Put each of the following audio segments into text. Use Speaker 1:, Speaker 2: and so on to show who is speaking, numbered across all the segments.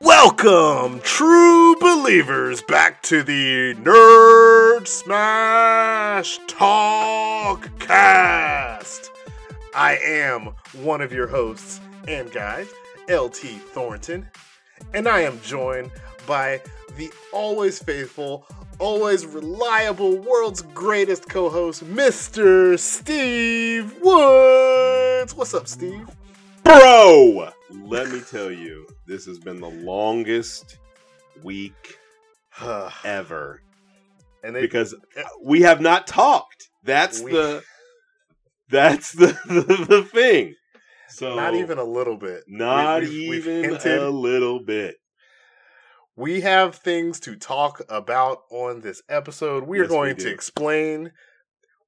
Speaker 1: Welcome, true believers, back to the Nerd Smash Talk Cast. I am one of your hosts and guys, LT Thornton, and I am joined by the always faithful, always reliable, world's greatest co host, Mr. Steve Woods. What's up, Steve?
Speaker 2: Bro, let me tell you, this has been the longest week ever
Speaker 1: and they,
Speaker 2: because we have not talked. That's
Speaker 1: We-
Speaker 2: the that's the, the the thing. So
Speaker 1: not even a little bit.
Speaker 2: not
Speaker 1: We- we've- we've
Speaker 2: even
Speaker 1: hinted.
Speaker 2: a little bit.
Speaker 1: We have things to talk about on this episode. We are
Speaker 2: Yes, we
Speaker 1: going to explain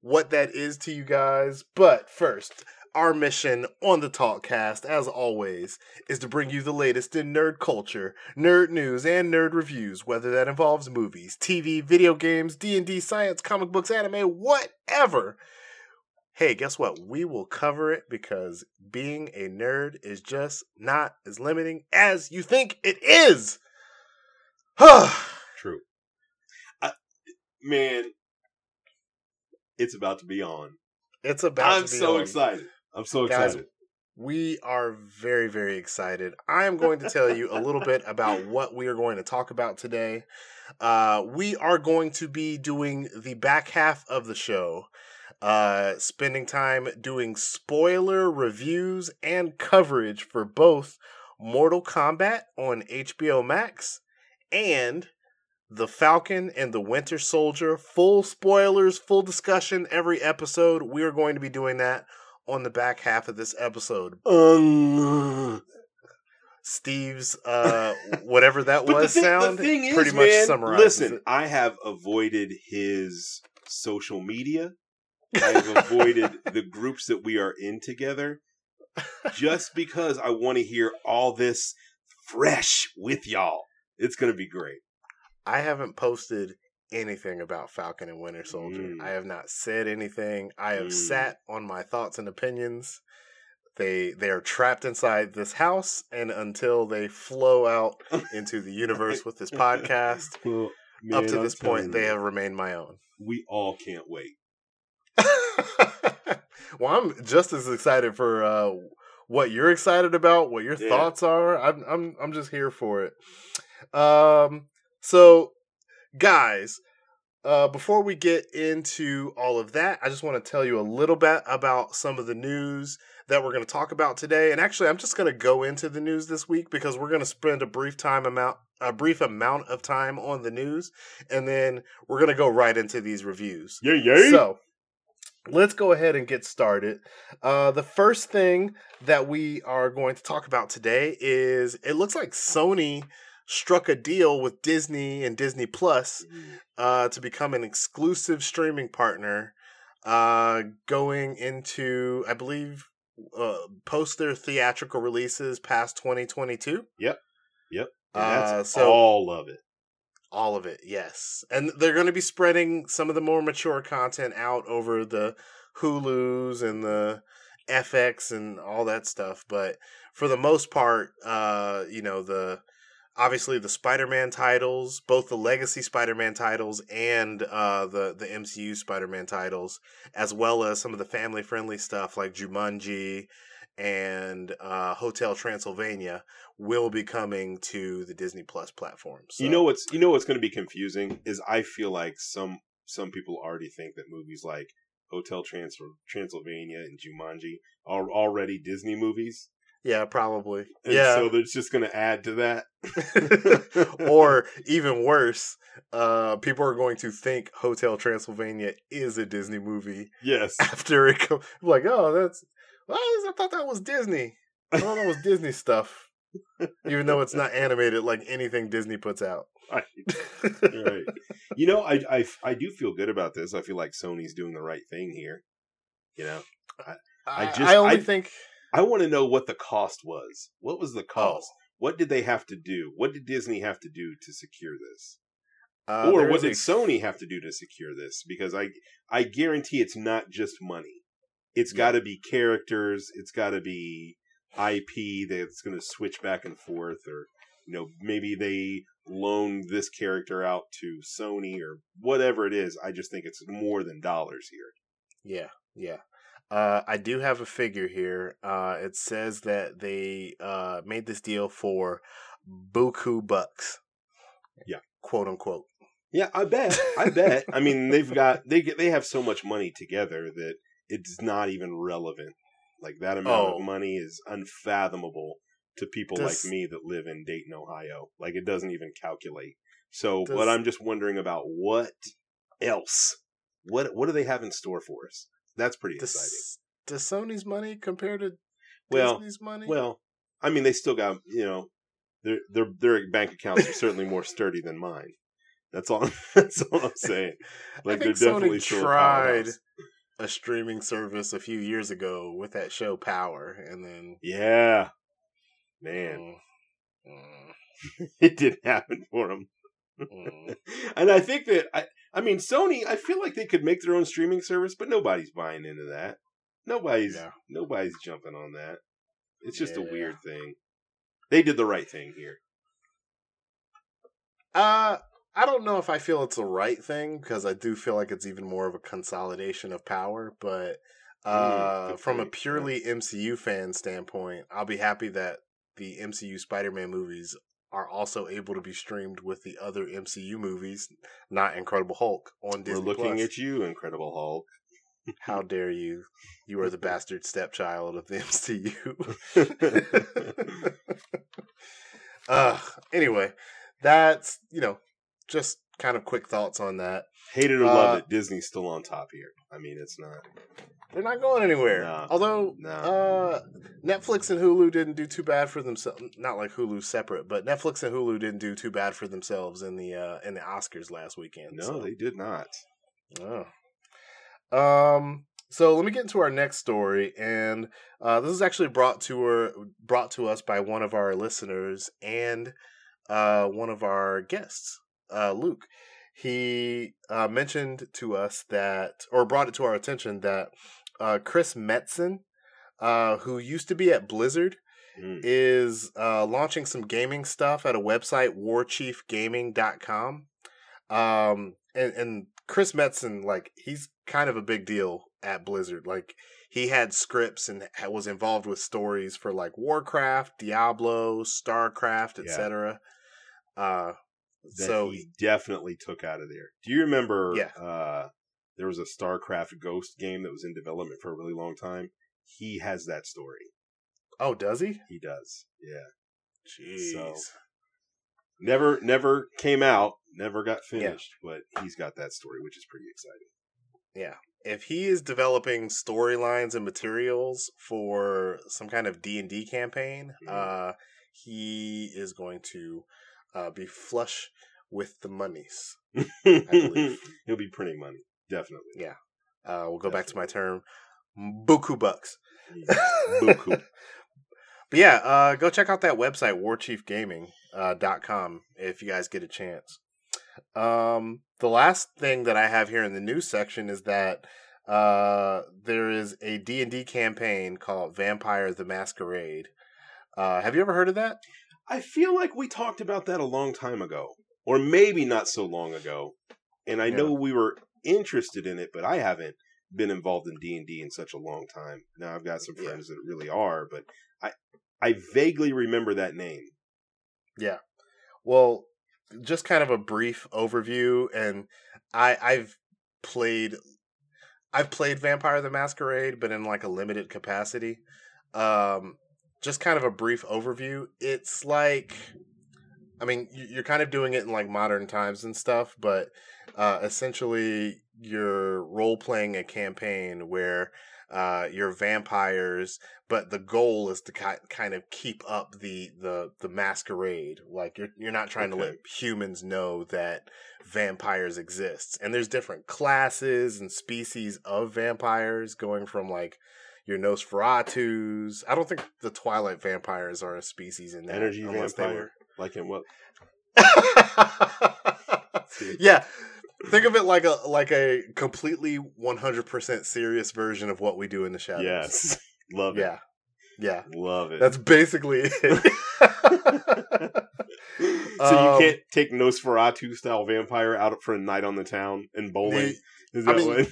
Speaker 1: what that is to you guys. But first, our mission on the Talkcast, as always, is to bring you the latest in nerd culture, nerd news, and nerd reviews, whether that involves movies, TV, video games, D&D, science, comic books, anime, whatever. Hey, guess what? We will cover it because being a nerd is just not as limiting as you think it is.
Speaker 2: True. I, man, it's about to be on.
Speaker 1: it's about
Speaker 2: I'm
Speaker 1: to be
Speaker 2: so
Speaker 1: on.
Speaker 2: excited. I'm so
Speaker 1: Guys,
Speaker 2: excited.
Speaker 1: We are very, very excited. I am going to tell you a little bit about what we are going to talk about today. Uh, we are going to be doing the back half of the show, uh, spending time doing spoiler reviews and coverage for both Mortal Kombat on HBO Max and The Falcon and the Winter Soldier. Full spoilers, full discussion every episode. We are going to be doing that on the back half of this episode.
Speaker 2: Um,
Speaker 1: Steve's uh whatever that was
Speaker 2: the, thi-
Speaker 1: sound
Speaker 2: the thing is,
Speaker 1: pretty much
Speaker 2: man,
Speaker 1: summarizes
Speaker 2: listen,
Speaker 1: it.
Speaker 2: I have avoided his social media. I've avoided the groups that we are in together just because I want to hear all this fresh with y'all. It's going to be great.
Speaker 1: I haven't posted anything about Falcon and Winter Soldier.
Speaker 2: Mm.
Speaker 1: I have not said anything. I have
Speaker 2: Mm.
Speaker 1: sat on my thoughts and opinions. They they are trapped inside this house and until they flow out into the universe with this podcast,
Speaker 2: Well,
Speaker 1: up to
Speaker 2: I'm
Speaker 1: this point
Speaker 2: telling
Speaker 1: they have remained my own.
Speaker 2: We all can't wait.
Speaker 1: well, I'm just as excited for uh, what you're excited about, what your
Speaker 2: Yeah.
Speaker 1: thoughts are. I'm I'm I'm just here for it. Um, so guys, uh, before we get into all of that, I just want to tell you a little bit about some of the news that we're going to talk about today. And actually, I'm just going to go into the news this week because we're going to spend a brief time amount a brief amount of time on the news, and then we're going to go right into these reviews.
Speaker 2: Yeah, yeah.
Speaker 1: So let's go ahead and get started. Uh, the first thing that we are going to talk about today is it looks like Sony struck a deal with Disney and Disney Plus uh, to become an exclusive streaming partner uh, going into, I believe, uh, post their theatrical releases past 2022.
Speaker 2: And that's
Speaker 1: Uh, so
Speaker 2: all of it.
Speaker 1: all of it, yes. And they're going to be spreading some of the more mature content out over the Hulus and the FX and all that stuff. But for the most part, uh, you know, the obviously the Spider-Man titles, both the legacy Spider-Man titles and uh, the the MCU Spider-Man titles, as well as some of the family-friendly stuff like Jumanji and uh, Hotel Transylvania, will be coming to the Disney Plus platform. So,
Speaker 2: You know what's you know what's going to be confusing is I feel like some some people already think that movies like Hotel Trans- Transylvania and Jumanji are already Disney movies.
Speaker 1: Yeah, probably,
Speaker 2: And
Speaker 1: yeah.
Speaker 2: So they're just going to add to that.
Speaker 1: or even worse, uh, people are going to think Hotel Transylvania is a Disney movie
Speaker 2: yes.
Speaker 1: after it comes. Like, oh, that's. Well, I thought that was Disney. I thought that was Disney stuff. Even though it's not animated like anything Disney puts out.
Speaker 2: Right. right. You know, I, I I do feel good about this. I feel like Sony's doing the right thing here. You know,
Speaker 1: I,
Speaker 2: just-
Speaker 1: I only
Speaker 2: I-
Speaker 1: think
Speaker 2: I want to know what the cost was. What was the
Speaker 1: oh,
Speaker 2: cost? What did they have to do? What did Disney have to do to secure this?
Speaker 1: uh,
Speaker 2: or what did
Speaker 1: a-
Speaker 2: Sony have to do to secure this? Because I I guarantee it's not just money. It's
Speaker 1: Yeah.
Speaker 2: got to be characters. It's got to be IP that's going to switch back and forth, or you know, maybe they loan this character out to Sony or whatever it is. I just think it's more than dollars here.
Speaker 1: Yeah, yeah. Uh, I do have a figure here. Uh, it says that they uh, made this deal for buku bucks.
Speaker 2: Yeah,
Speaker 1: quote unquote.
Speaker 2: Yeah, I bet. I bet. I mean, they've got they get they have so much money together that it's not even relevant. Like that amount
Speaker 1: Oh.
Speaker 2: of money is unfathomable to people
Speaker 1: Does-
Speaker 2: like me that live in Dayton, Ohio. Like it doesn't even calculate. So,
Speaker 1: Does-
Speaker 2: but I'm just wondering about what else. What what do they have in store for us? That's pretty exciting.
Speaker 1: Does, does Sony's money compare to
Speaker 2: Well,
Speaker 1: Disney's money?
Speaker 2: Well, I mean, they still got you know, their their their bank accounts are certainly more sturdy than mine. That's all. That's all I'm saying. Like they're definitely
Speaker 1: Sony
Speaker 2: still
Speaker 1: tried a streaming service a few years ago with that show Power, and then
Speaker 2: Yeah, man,
Speaker 1: Mm, mm,
Speaker 2: it didn't happen for them.
Speaker 1: mm.
Speaker 2: And I think that I, I mean, Sony. I feel like they could make their own streaming service, but nobody's buying into that. Nobody's
Speaker 1: Yeah.
Speaker 2: nobody's jumping on that. It's just a weird thing. They did the right thing here.
Speaker 1: Uh, I don't know if I feel it's the right thing because I do feel like it's even more of a consolidation of power. But uh,
Speaker 2: good
Speaker 1: from a
Speaker 2: point, yeah.
Speaker 1: purely MCU fan standpoint, I'll be happy that the MCU Spider-Man movies are also able to be streamed with the other MCU movies, not Incredible Hulk on Disney.
Speaker 2: We're looking
Speaker 1: Plus.
Speaker 2: at you, Incredible Hulk.
Speaker 1: How dare you? You are the bastard stepchild of the MCU. uh, anyway, that's, you know, just kind of quick thoughts on that.
Speaker 2: Hate it or love
Speaker 1: Uh,
Speaker 2: it, Disney's still on top here. I mean, it's not.
Speaker 1: They're not going anywhere.
Speaker 2: No.
Speaker 1: Although
Speaker 2: No.
Speaker 1: uh, Netflix and Hulu didn't do too bad for themselves. Not like Hulu separate, but Netflix and Hulu didn't do too bad for themselves in the uh, in the Oscars last weekend.
Speaker 2: No,
Speaker 1: so.
Speaker 2: they did not.
Speaker 1: Oh. Um. So let me get into our next story, and uh, this is actually brought to her, brought to us by one of our listeners and uh, one of our guests, uh, Luke. He uh, mentioned to us that, or brought it to our attention that uh, Chris Metzen, uh, who used to be at Blizzard,
Speaker 2: Mm.
Speaker 1: is uh, launching some gaming stuff at a website, warchiefgaming.com. Um, and, and Chris Metzen, like, he's kind of a big deal at Blizzard. Like, he had scripts and was involved with stories for, like, Warcraft, Diablo, StarCraft,
Speaker 2: Yeah.
Speaker 1: etc. Uh,
Speaker 2: That
Speaker 1: so,
Speaker 2: he definitely took out of there. Do you remember?
Speaker 1: Yeah.
Speaker 2: Uh, there was a StarCraft Ghost game that was in development for a really long time. He has that story.
Speaker 1: oh, does he?
Speaker 2: He does. Yeah.
Speaker 1: Jeez.
Speaker 2: So- Never, never came out. Never got finished. But he's got that story, which is pretty exciting.
Speaker 1: Yeah. If he is developing storylines and materials for some kind of D and D campaign,
Speaker 2: Mhm.
Speaker 1: uh, he is going to uh, be flush with the monies.
Speaker 2: He'll be printing money. Definitely.
Speaker 1: Yeah. Uh, we'll go back to my term, buku bucks.
Speaker 2: Buku.
Speaker 1: But yeah, uh, go check out that website, warchiefgaming.com, if you guys get a chance. Um, the last thing that I have here in the news section is that uh, there is a D&D campaign called Vampire the Masquerade. Uh, have you ever heard of that?
Speaker 2: I feel like we talked about that a long time ago, or maybe not so long ago. And I
Speaker 1: Yeah.
Speaker 2: know we were interested in it, but I haven't been involved in D and D in such a long time. Now I've got some
Speaker 1: Yeah.
Speaker 2: friends that really are, but I I vaguely remember that name.
Speaker 1: Yeah. Well, just kind of a brief overview, and I I've played I've played Vampire the Masquerade, but in like a limited capacity. Um, just kind of a brief overview. It's like, I mean, you- you're kind of doing it in like modern times and stuff, but uh, essentially you're role playing a campaign where uh, you're vampires, but the goal is to ki- kind of keep up the the the masquerade. Like you're you're not trying to let humans know that vampires exist. And there's different classes and species of vampires, going from like your Nosferatus. I don't think the Twilight vampires are a species in that.
Speaker 2: Energy vampire, like in what?
Speaker 1: yeah, think of it like a like a completely 100% serious version of what we do in the shadows.
Speaker 2: Yes, love it.
Speaker 1: Yeah. Yeah,
Speaker 2: Love it.
Speaker 1: that's basically it.
Speaker 2: so
Speaker 1: Um,
Speaker 2: you can't take Nosferatu style vampire out for a night on the town and bowling. Is
Speaker 1: I
Speaker 2: that
Speaker 1: mean,
Speaker 2: what?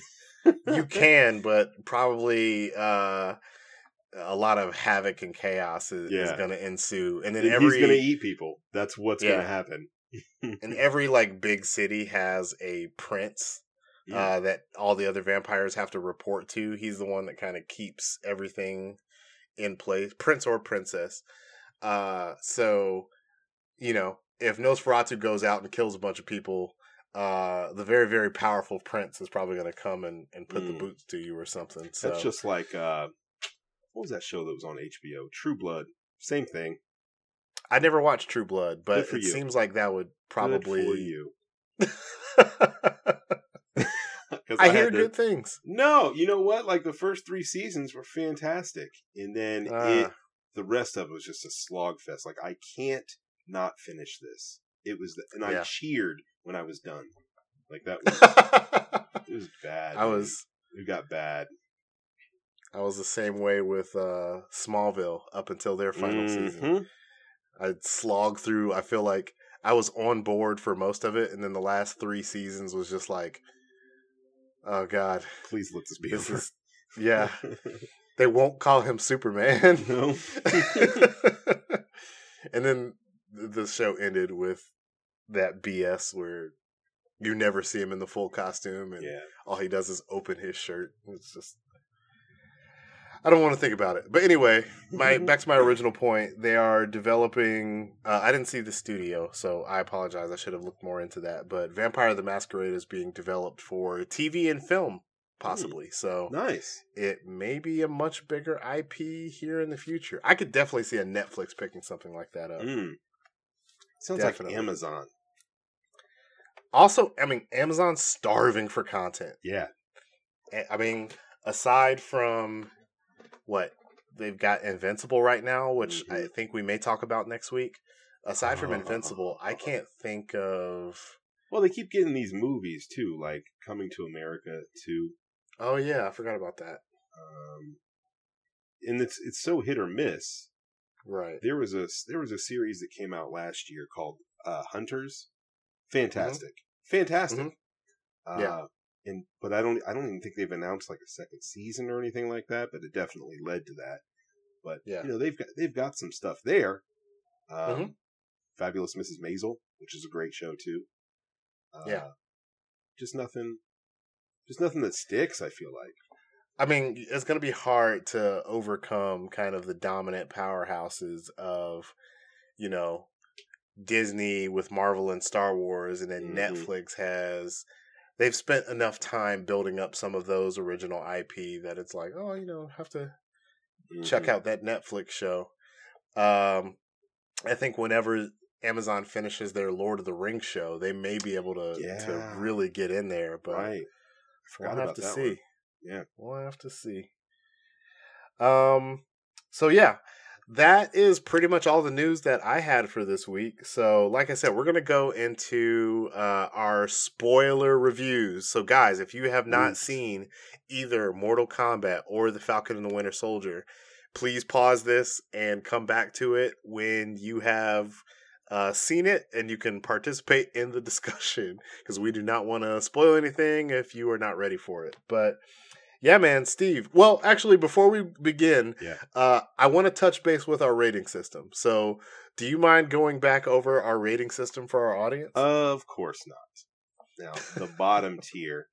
Speaker 1: You can, but probably uh, a lot of havoc and chaos is, is going to ensue, and then
Speaker 2: He's gonna eat people. That's what's
Speaker 1: Yeah.
Speaker 2: gonna happen.
Speaker 1: and every like big city has a prince
Speaker 2: Yeah.
Speaker 1: uh, that all the other vampires have to report to. He's the one that kind of keeps everything in place, prince or princess. Uh, so, you know, if Nosferatu goes out and kills a bunch of people, uh, the very very powerful prince is probably going to come and, and put the
Speaker 2: Mm.
Speaker 1: boots to you or something. So
Speaker 2: That's just like uh, what was that show that was on HBO? True Blood. Same thing.
Speaker 1: I never watched True Blood, but it
Speaker 2: you.
Speaker 1: seems like that would
Speaker 2: Good for
Speaker 1: probably.
Speaker 2: you. 'Cause
Speaker 1: I hear
Speaker 2: to-
Speaker 1: good things.
Speaker 2: No, you know what? Like the first three seasons were fantastic, and then it
Speaker 1: Ah.
Speaker 2: the rest of it was just a slog fest. Like I can't not finish this. It was, the, and I cheered when I was done. Like that was it was bad.
Speaker 1: I was
Speaker 2: it got bad.
Speaker 1: I was the same way with uh, Smallville up until their final season.
Speaker 2: Mhm.
Speaker 1: I slogged through. I feel like I was on board for most of it, and then the last three seasons was just like, oh god,
Speaker 2: Please let this be
Speaker 1: this
Speaker 2: over.
Speaker 1: is yeah. They won't call him Superman.
Speaker 2: no.
Speaker 1: and then the show ended with that BS where you never see him in the full costume, and
Speaker 2: yeah.
Speaker 1: all he does is open his shirt. It's just I don't want to think about it. But anyway, my back to my original point. They are developing. Uh, I didn't see the studio, so I apologize. I should have looked more into that. But Vampire the Masquerade is being developed for TV and film, possibly. So
Speaker 2: nice.
Speaker 1: it may be a much bigger IP here in the future. I could definitely see a Netflix picking something like that up.
Speaker 2: Mm. Sounds
Speaker 1: Definitely.
Speaker 2: like Amazon.
Speaker 1: Also, I mean, Amazon's starving for content.
Speaker 2: Yeah.
Speaker 1: I mean, aside from what they've got Invincible right now, which I
Speaker 2: Mhm.
Speaker 1: think we may talk about next week. Aside from
Speaker 2: Oh.
Speaker 1: Invincible, I can't think of.
Speaker 2: Well, they keep getting these movies too, like Coming to America too.
Speaker 1: Oh yeah, I forgot about that.
Speaker 2: Um, and it's it's so hit or miss.
Speaker 1: Right.
Speaker 2: There was a there was a series that came out last year called uh, Hunters. Fantastic, fantastic.
Speaker 1: Mhm.
Speaker 2: Uh,
Speaker 1: Yeah.
Speaker 2: And but I don't I don't even think they've announced like a second season or anything like that. But it definitely led to that. But
Speaker 1: Yeah.
Speaker 2: you know they've got they've got some stuff there. Um,
Speaker 1: Mhm.
Speaker 2: Fabulous Mrs. Maisel, which is a great show too. Uh,
Speaker 1: Yeah.
Speaker 2: Just nothing. Just nothing that sticks. I feel like.
Speaker 1: I mean, it's going to be hard to overcome kind of the dominant powerhouses of, you know, Disney with Marvel and Star Wars, and then
Speaker 2: Mhm.
Speaker 1: Netflix has. They've spent enough time building up some of those original IP that it's like, oh, you know, have to check
Speaker 2: Mhm.
Speaker 1: out that Netflix show. Um, I think whenever Amazon finishes their Lord of the Rings show, they may be able to to really get in there. But
Speaker 2: Right. I
Speaker 1: we'll have to see.
Speaker 2: one. Yeah.
Speaker 1: We'll have to see. Um. So yeah, that is pretty much all the news that I had for this week. So, like I said, we're gonna go into uh, our spoiler reviews. So, guys, if you have not seen either Mortal Kombat or The Falcon and the Winter Soldier, please pause this and come back to it when you have uh, seen it and you can participate in the discussion because we do not want to spoil anything if you are not ready for it. But yeah, man, Steve. Well, actually, before we begin,
Speaker 2: Yeah.
Speaker 1: uh, I want to touch base with our rating system. So, do you mind going back over our rating system for our audience?
Speaker 2: Of course not. Now, the bottom tier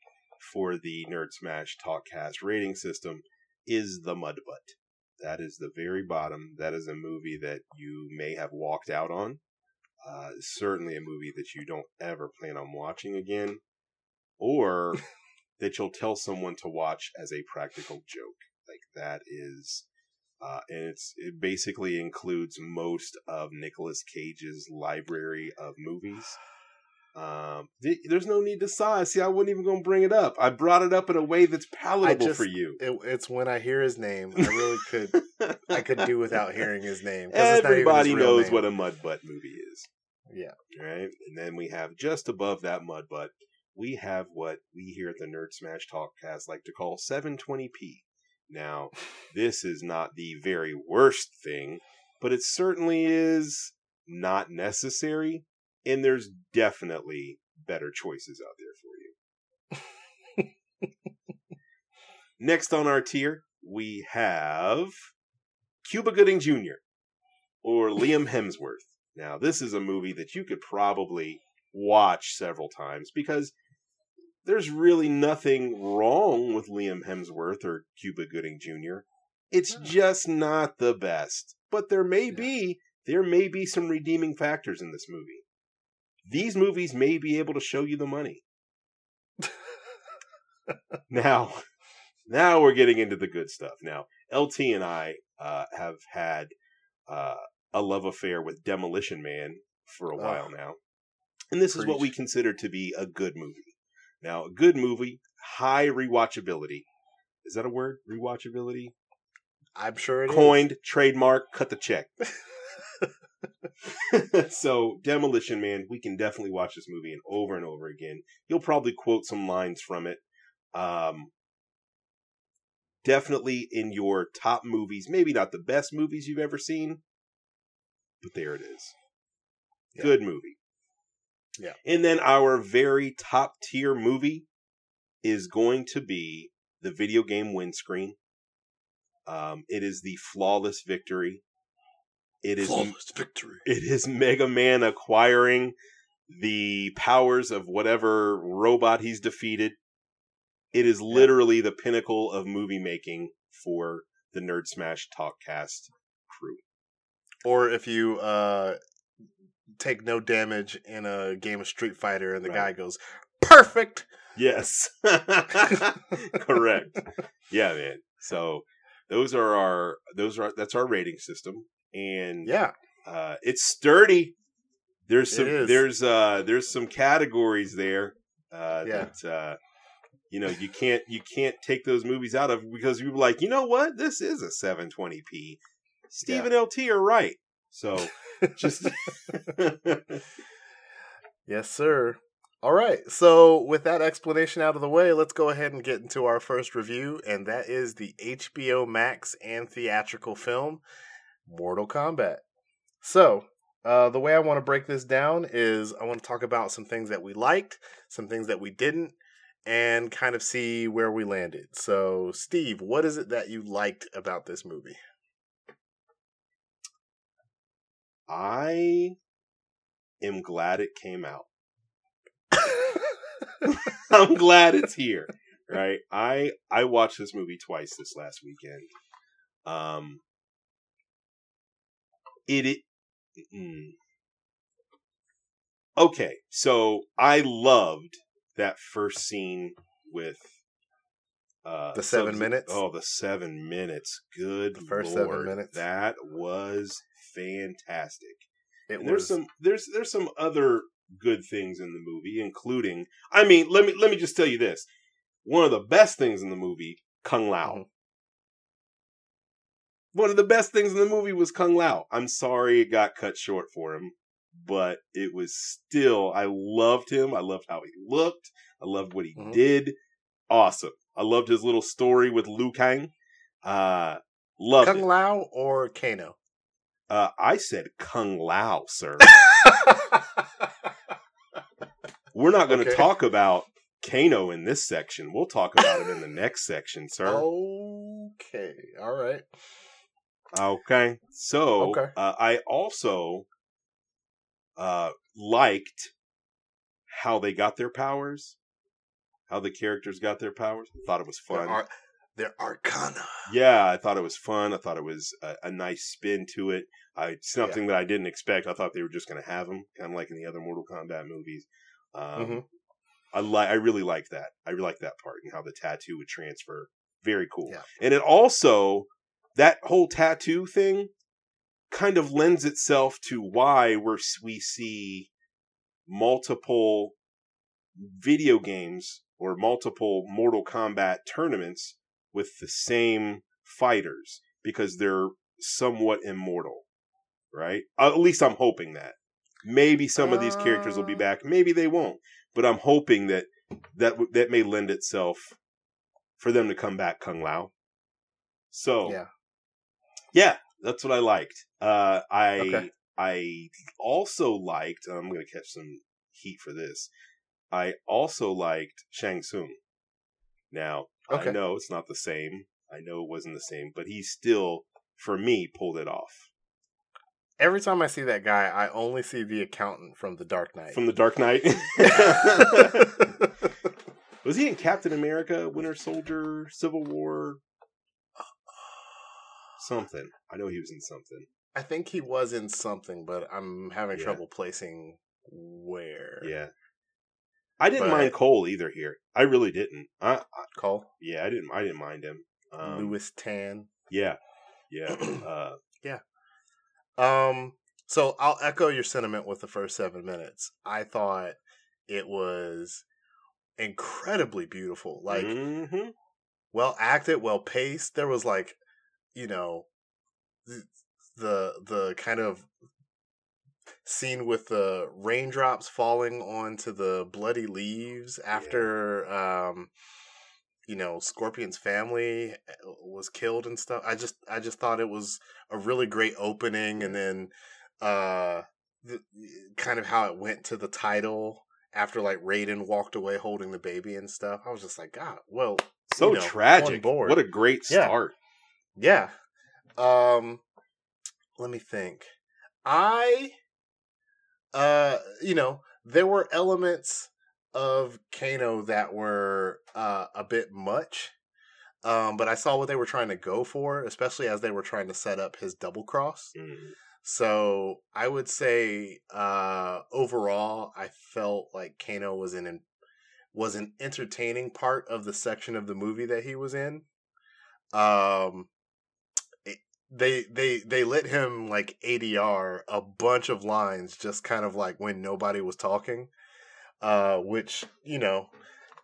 Speaker 2: for the Nerd Smash Talkcast rating system is the Mudbutt. That is the very bottom. That is a movie that you may have walked out on. Uh, certainly a movie that you don't ever plan on watching again, or that you'll tell someone to watch as a practical joke. Like that is, uh, and it's it basically includes most of Nicolas Cage's library of movies. Um, th- there's no need to sigh. See, I wasn't even going to bring it up. I brought it up in a way that's palatable
Speaker 1: just-
Speaker 2: for you.
Speaker 1: it, it's when I hear his name, I really could. I could do without hearing his name. 'cause it's not his
Speaker 2: Everybody knows
Speaker 1: name.
Speaker 2: what a mud butt movie is,
Speaker 1: Yeah.
Speaker 2: right? And then we have just above that mud butt, we have what we here at the Nerd Smash Talkcast like to call 720p. Now, this is not the very worst thing, but it certainly is not necessary, and there's definitely better choices out there for you. Next on our tier, we have Cuba Gooding Jr. or Liam Hemsworth. Now, this is a movie that you could probably watch several times because there's really nothing wrong with Liam Hemsworth or Cuba Gooding Jr. It's
Speaker 1: No.
Speaker 2: just not the best. But there may
Speaker 1: Yeah.
Speaker 2: be there may be some redeeming factors in this movie. These movies may be able to show you the money. now, now we're getting into the good stuff. Now, LT and I uh, have had uh, a love affair with Demolition Man for a
Speaker 1: Oh.
Speaker 2: while now, and this is what we consider to be a good movie. Now, a good movie, high rewatchability. Is that a word? Rewatchability?
Speaker 1: I'm sure it is.
Speaker 2: Coined, trademark, cut the check. so, Demolition Man, we can definitely watch this movie and over and over again. You'll probably quote some lines from it. Um, definitely in your top movies, maybe not the best movies you've ever seen, but there it is.
Speaker 1: Yeah.
Speaker 2: Good movie.
Speaker 1: Yeah.
Speaker 2: And then our very top tier movie is going to be the video game windscreen. Um, it is the flawless victory. It is
Speaker 1: Flawless victory.
Speaker 2: it is Mega Man acquiring the powers of whatever robot he's defeated. It is literally the pinnacle of movie making for the Nerd Smash Talkcast crew.
Speaker 1: Or if you uh, take no damage in a game of Street Fighter and the
Speaker 2: Right.
Speaker 1: guy goes, perfect.
Speaker 2: Yes. Correct. Yeah, man. So those are our those are that's our rating system. And
Speaker 1: Yeah.
Speaker 2: uh it's sturdy. There's some there's uh there's some categories there uh
Speaker 1: Yeah.
Speaker 2: that uh you know you can't you can't take those movies out of because you're like, you know what? This is a 720p. Steve and LT are right. So just
Speaker 1: Yes, sir. All right. So, with that explanation out of the way, let's go ahead and get into our first review, and that is the HBO Max and theatrical film Mortal Kombat. So, uh, the way I want to break this down is I want to talk about some things that we liked, some things that we didn't, and kind of see where we landed. So, Steve, what is it that you liked about this movie?
Speaker 2: I am glad it came out. I'm glad it's here. Right? I I watched this movie twice this last weekend. Um it, it mm. Okay, so I loved that first scene with uh
Speaker 1: The seven minutes?
Speaker 2: Oh, the 7 minutes. Good
Speaker 1: The first seven
Speaker 2: lord.
Speaker 1: minutes.
Speaker 2: That was fantastic.
Speaker 1: It
Speaker 2: there's
Speaker 1: was
Speaker 2: some there's there's some other good things in the movie, including I mean, let me let me just tell you this. One of the best things in the movie, Kung Lao.
Speaker 1: Mhm.
Speaker 2: One of the best things in the movie was Kung Lao. I'm sorry it got cut short for him, but it was still I loved him. I loved how he looked. I loved what he
Speaker 1: Mhm.
Speaker 2: did. Awesome. I loved his little story with Liu Kang. Uh loved
Speaker 1: Kung
Speaker 2: it.
Speaker 1: Lao or Kano?
Speaker 2: Uh, I said Kung Lao, sir. We're not going to
Speaker 1: Okay.
Speaker 2: talk about Kano in this section. We'll talk about him in the next section, sir.
Speaker 1: okay. All right.
Speaker 2: Okay. So,
Speaker 1: Okay.
Speaker 2: Uh, I also uh, liked how they got their powers, how the characters got their powers. I thought it was fun.
Speaker 1: are there arcana.
Speaker 2: Yeah, I thought it was fun. I thought it was a, a nice spin to it. I something that I didn't expect. I thought they were just going to have them, kind of like in the other Mortal Kombat movies. Um,
Speaker 1: Mhm.
Speaker 2: I like. I really like that. I really like that part and how the tattoo would transfer. Very cool.
Speaker 1: Yeah.
Speaker 2: And it also that whole tattoo thing kind of lends itself to why we're we see multiple video games or multiple Mortal Kombat tournaments with the same fighters because they're somewhat immortal, right? At least I'm hoping that. Maybe some of these characters will be
Speaker 1: Uh.
Speaker 2: back, maybe they won't. But I'm hoping that that that may lend itself for them to come back Kung Lao. So
Speaker 1: Yeah.
Speaker 2: yeah, that's what I liked. Uh, I
Speaker 1: Okay.
Speaker 2: I also liked. I'm going to catch some heat for this. I also liked Shang Tsung. Now I know it's not the same. I know it wasn't the same, but he still, for me, pulled it off.
Speaker 1: Every time I see that guy, I only see the accountant from The Dark Knight.
Speaker 2: From the Dark Knight. Was he in Captain America, Winter Soldier, Civil War? Something. I know he was in something.
Speaker 1: I think he was in something, but I'm having
Speaker 2: Yeah.
Speaker 1: trouble placing where.
Speaker 2: Yeah. I didn't
Speaker 1: But-
Speaker 2: mind Cole either here. I really didn't. I, I
Speaker 1: Cole
Speaker 2: yeah, I didn't. I didn't mind him. Um,
Speaker 1: Lewis Tan.
Speaker 2: Yeah, yeah. Uh, yeah.
Speaker 1: Um, so I'll echo your sentiment with the first seven minutes. I thought it was incredibly beautiful, like
Speaker 2: mhm.
Speaker 1: well acted, well paced. There was like, you know, the, the kind of scene with the raindrops falling onto the bloody leaves after um you know scorpion's family uh, was killed and stuff i just i just thought it was a really great opening and then uh the, kind of how it went to the title after like Raiden walked away holding the baby and stuff i was just like god well
Speaker 2: so
Speaker 1: you know,
Speaker 2: tragic.
Speaker 1: board.
Speaker 2: What a great
Speaker 1: Yeah.
Speaker 2: start.
Speaker 1: yeah. Um let me think. I uh you know, there were elements of Kano that were uh a bit much. Um but I saw what they were trying to go for, especially as they were trying to set up his double cross.
Speaker 2: Mhm.
Speaker 1: So, I would say uh overall I felt like Kano was an was an entertaining part of the section of the movie that he was in. Um they they they let him like ADR a bunch of lines just kind of like when nobody was talking. Uh which, you know,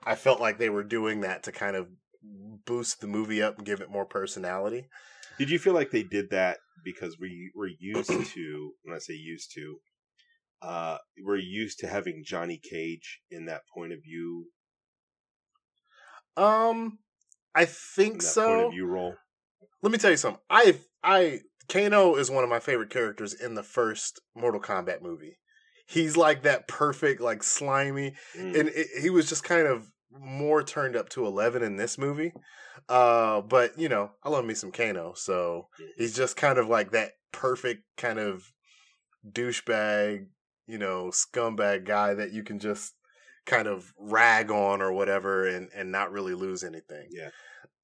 Speaker 1: I felt like they were doing that to kind of boost the movie up and give it more personality.
Speaker 2: Did you feel like they did that because we were used to, when I say used to, uh, we're used to having Johnny Cage in that point of view,
Speaker 1: Um I think so.
Speaker 2: point of view role?
Speaker 1: let me tell you something. I I Kano is one of my favorite characters in the first Mortal Kombat movie. He's like that perfect, like slimy,
Speaker 2: Mm.
Speaker 1: and it, he was just kind of more turned up to eleven in this movie. Uh, but you know, I love me some Kano, so he's just kind of like that perfect kind of douchebag, you know, scumbag guy that you can just kind of rag on or whatever, and and not really lose anything.
Speaker 2: Yeah.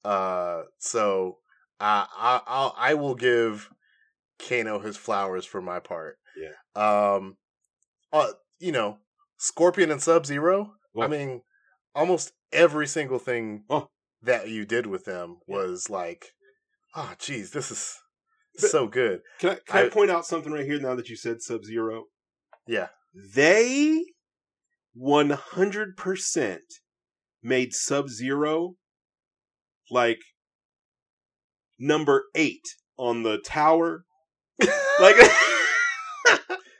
Speaker 1: Uh, so I I I'll, I will give Kano his flowers for my part.
Speaker 2: Yeah.
Speaker 1: Um, uh, you know, Scorpion and Sub Zero. I mean, almost every single thing that you did with them
Speaker 2: Yeah.
Speaker 1: was like, oh, geez, this is so good.
Speaker 2: Can I, can I,
Speaker 1: I-
Speaker 2: point out something right here now that you said Sub Zero?
Speaker 1: Yeah.
Speaker 2: They 100% made Sub Zero like number eight on the tower. Like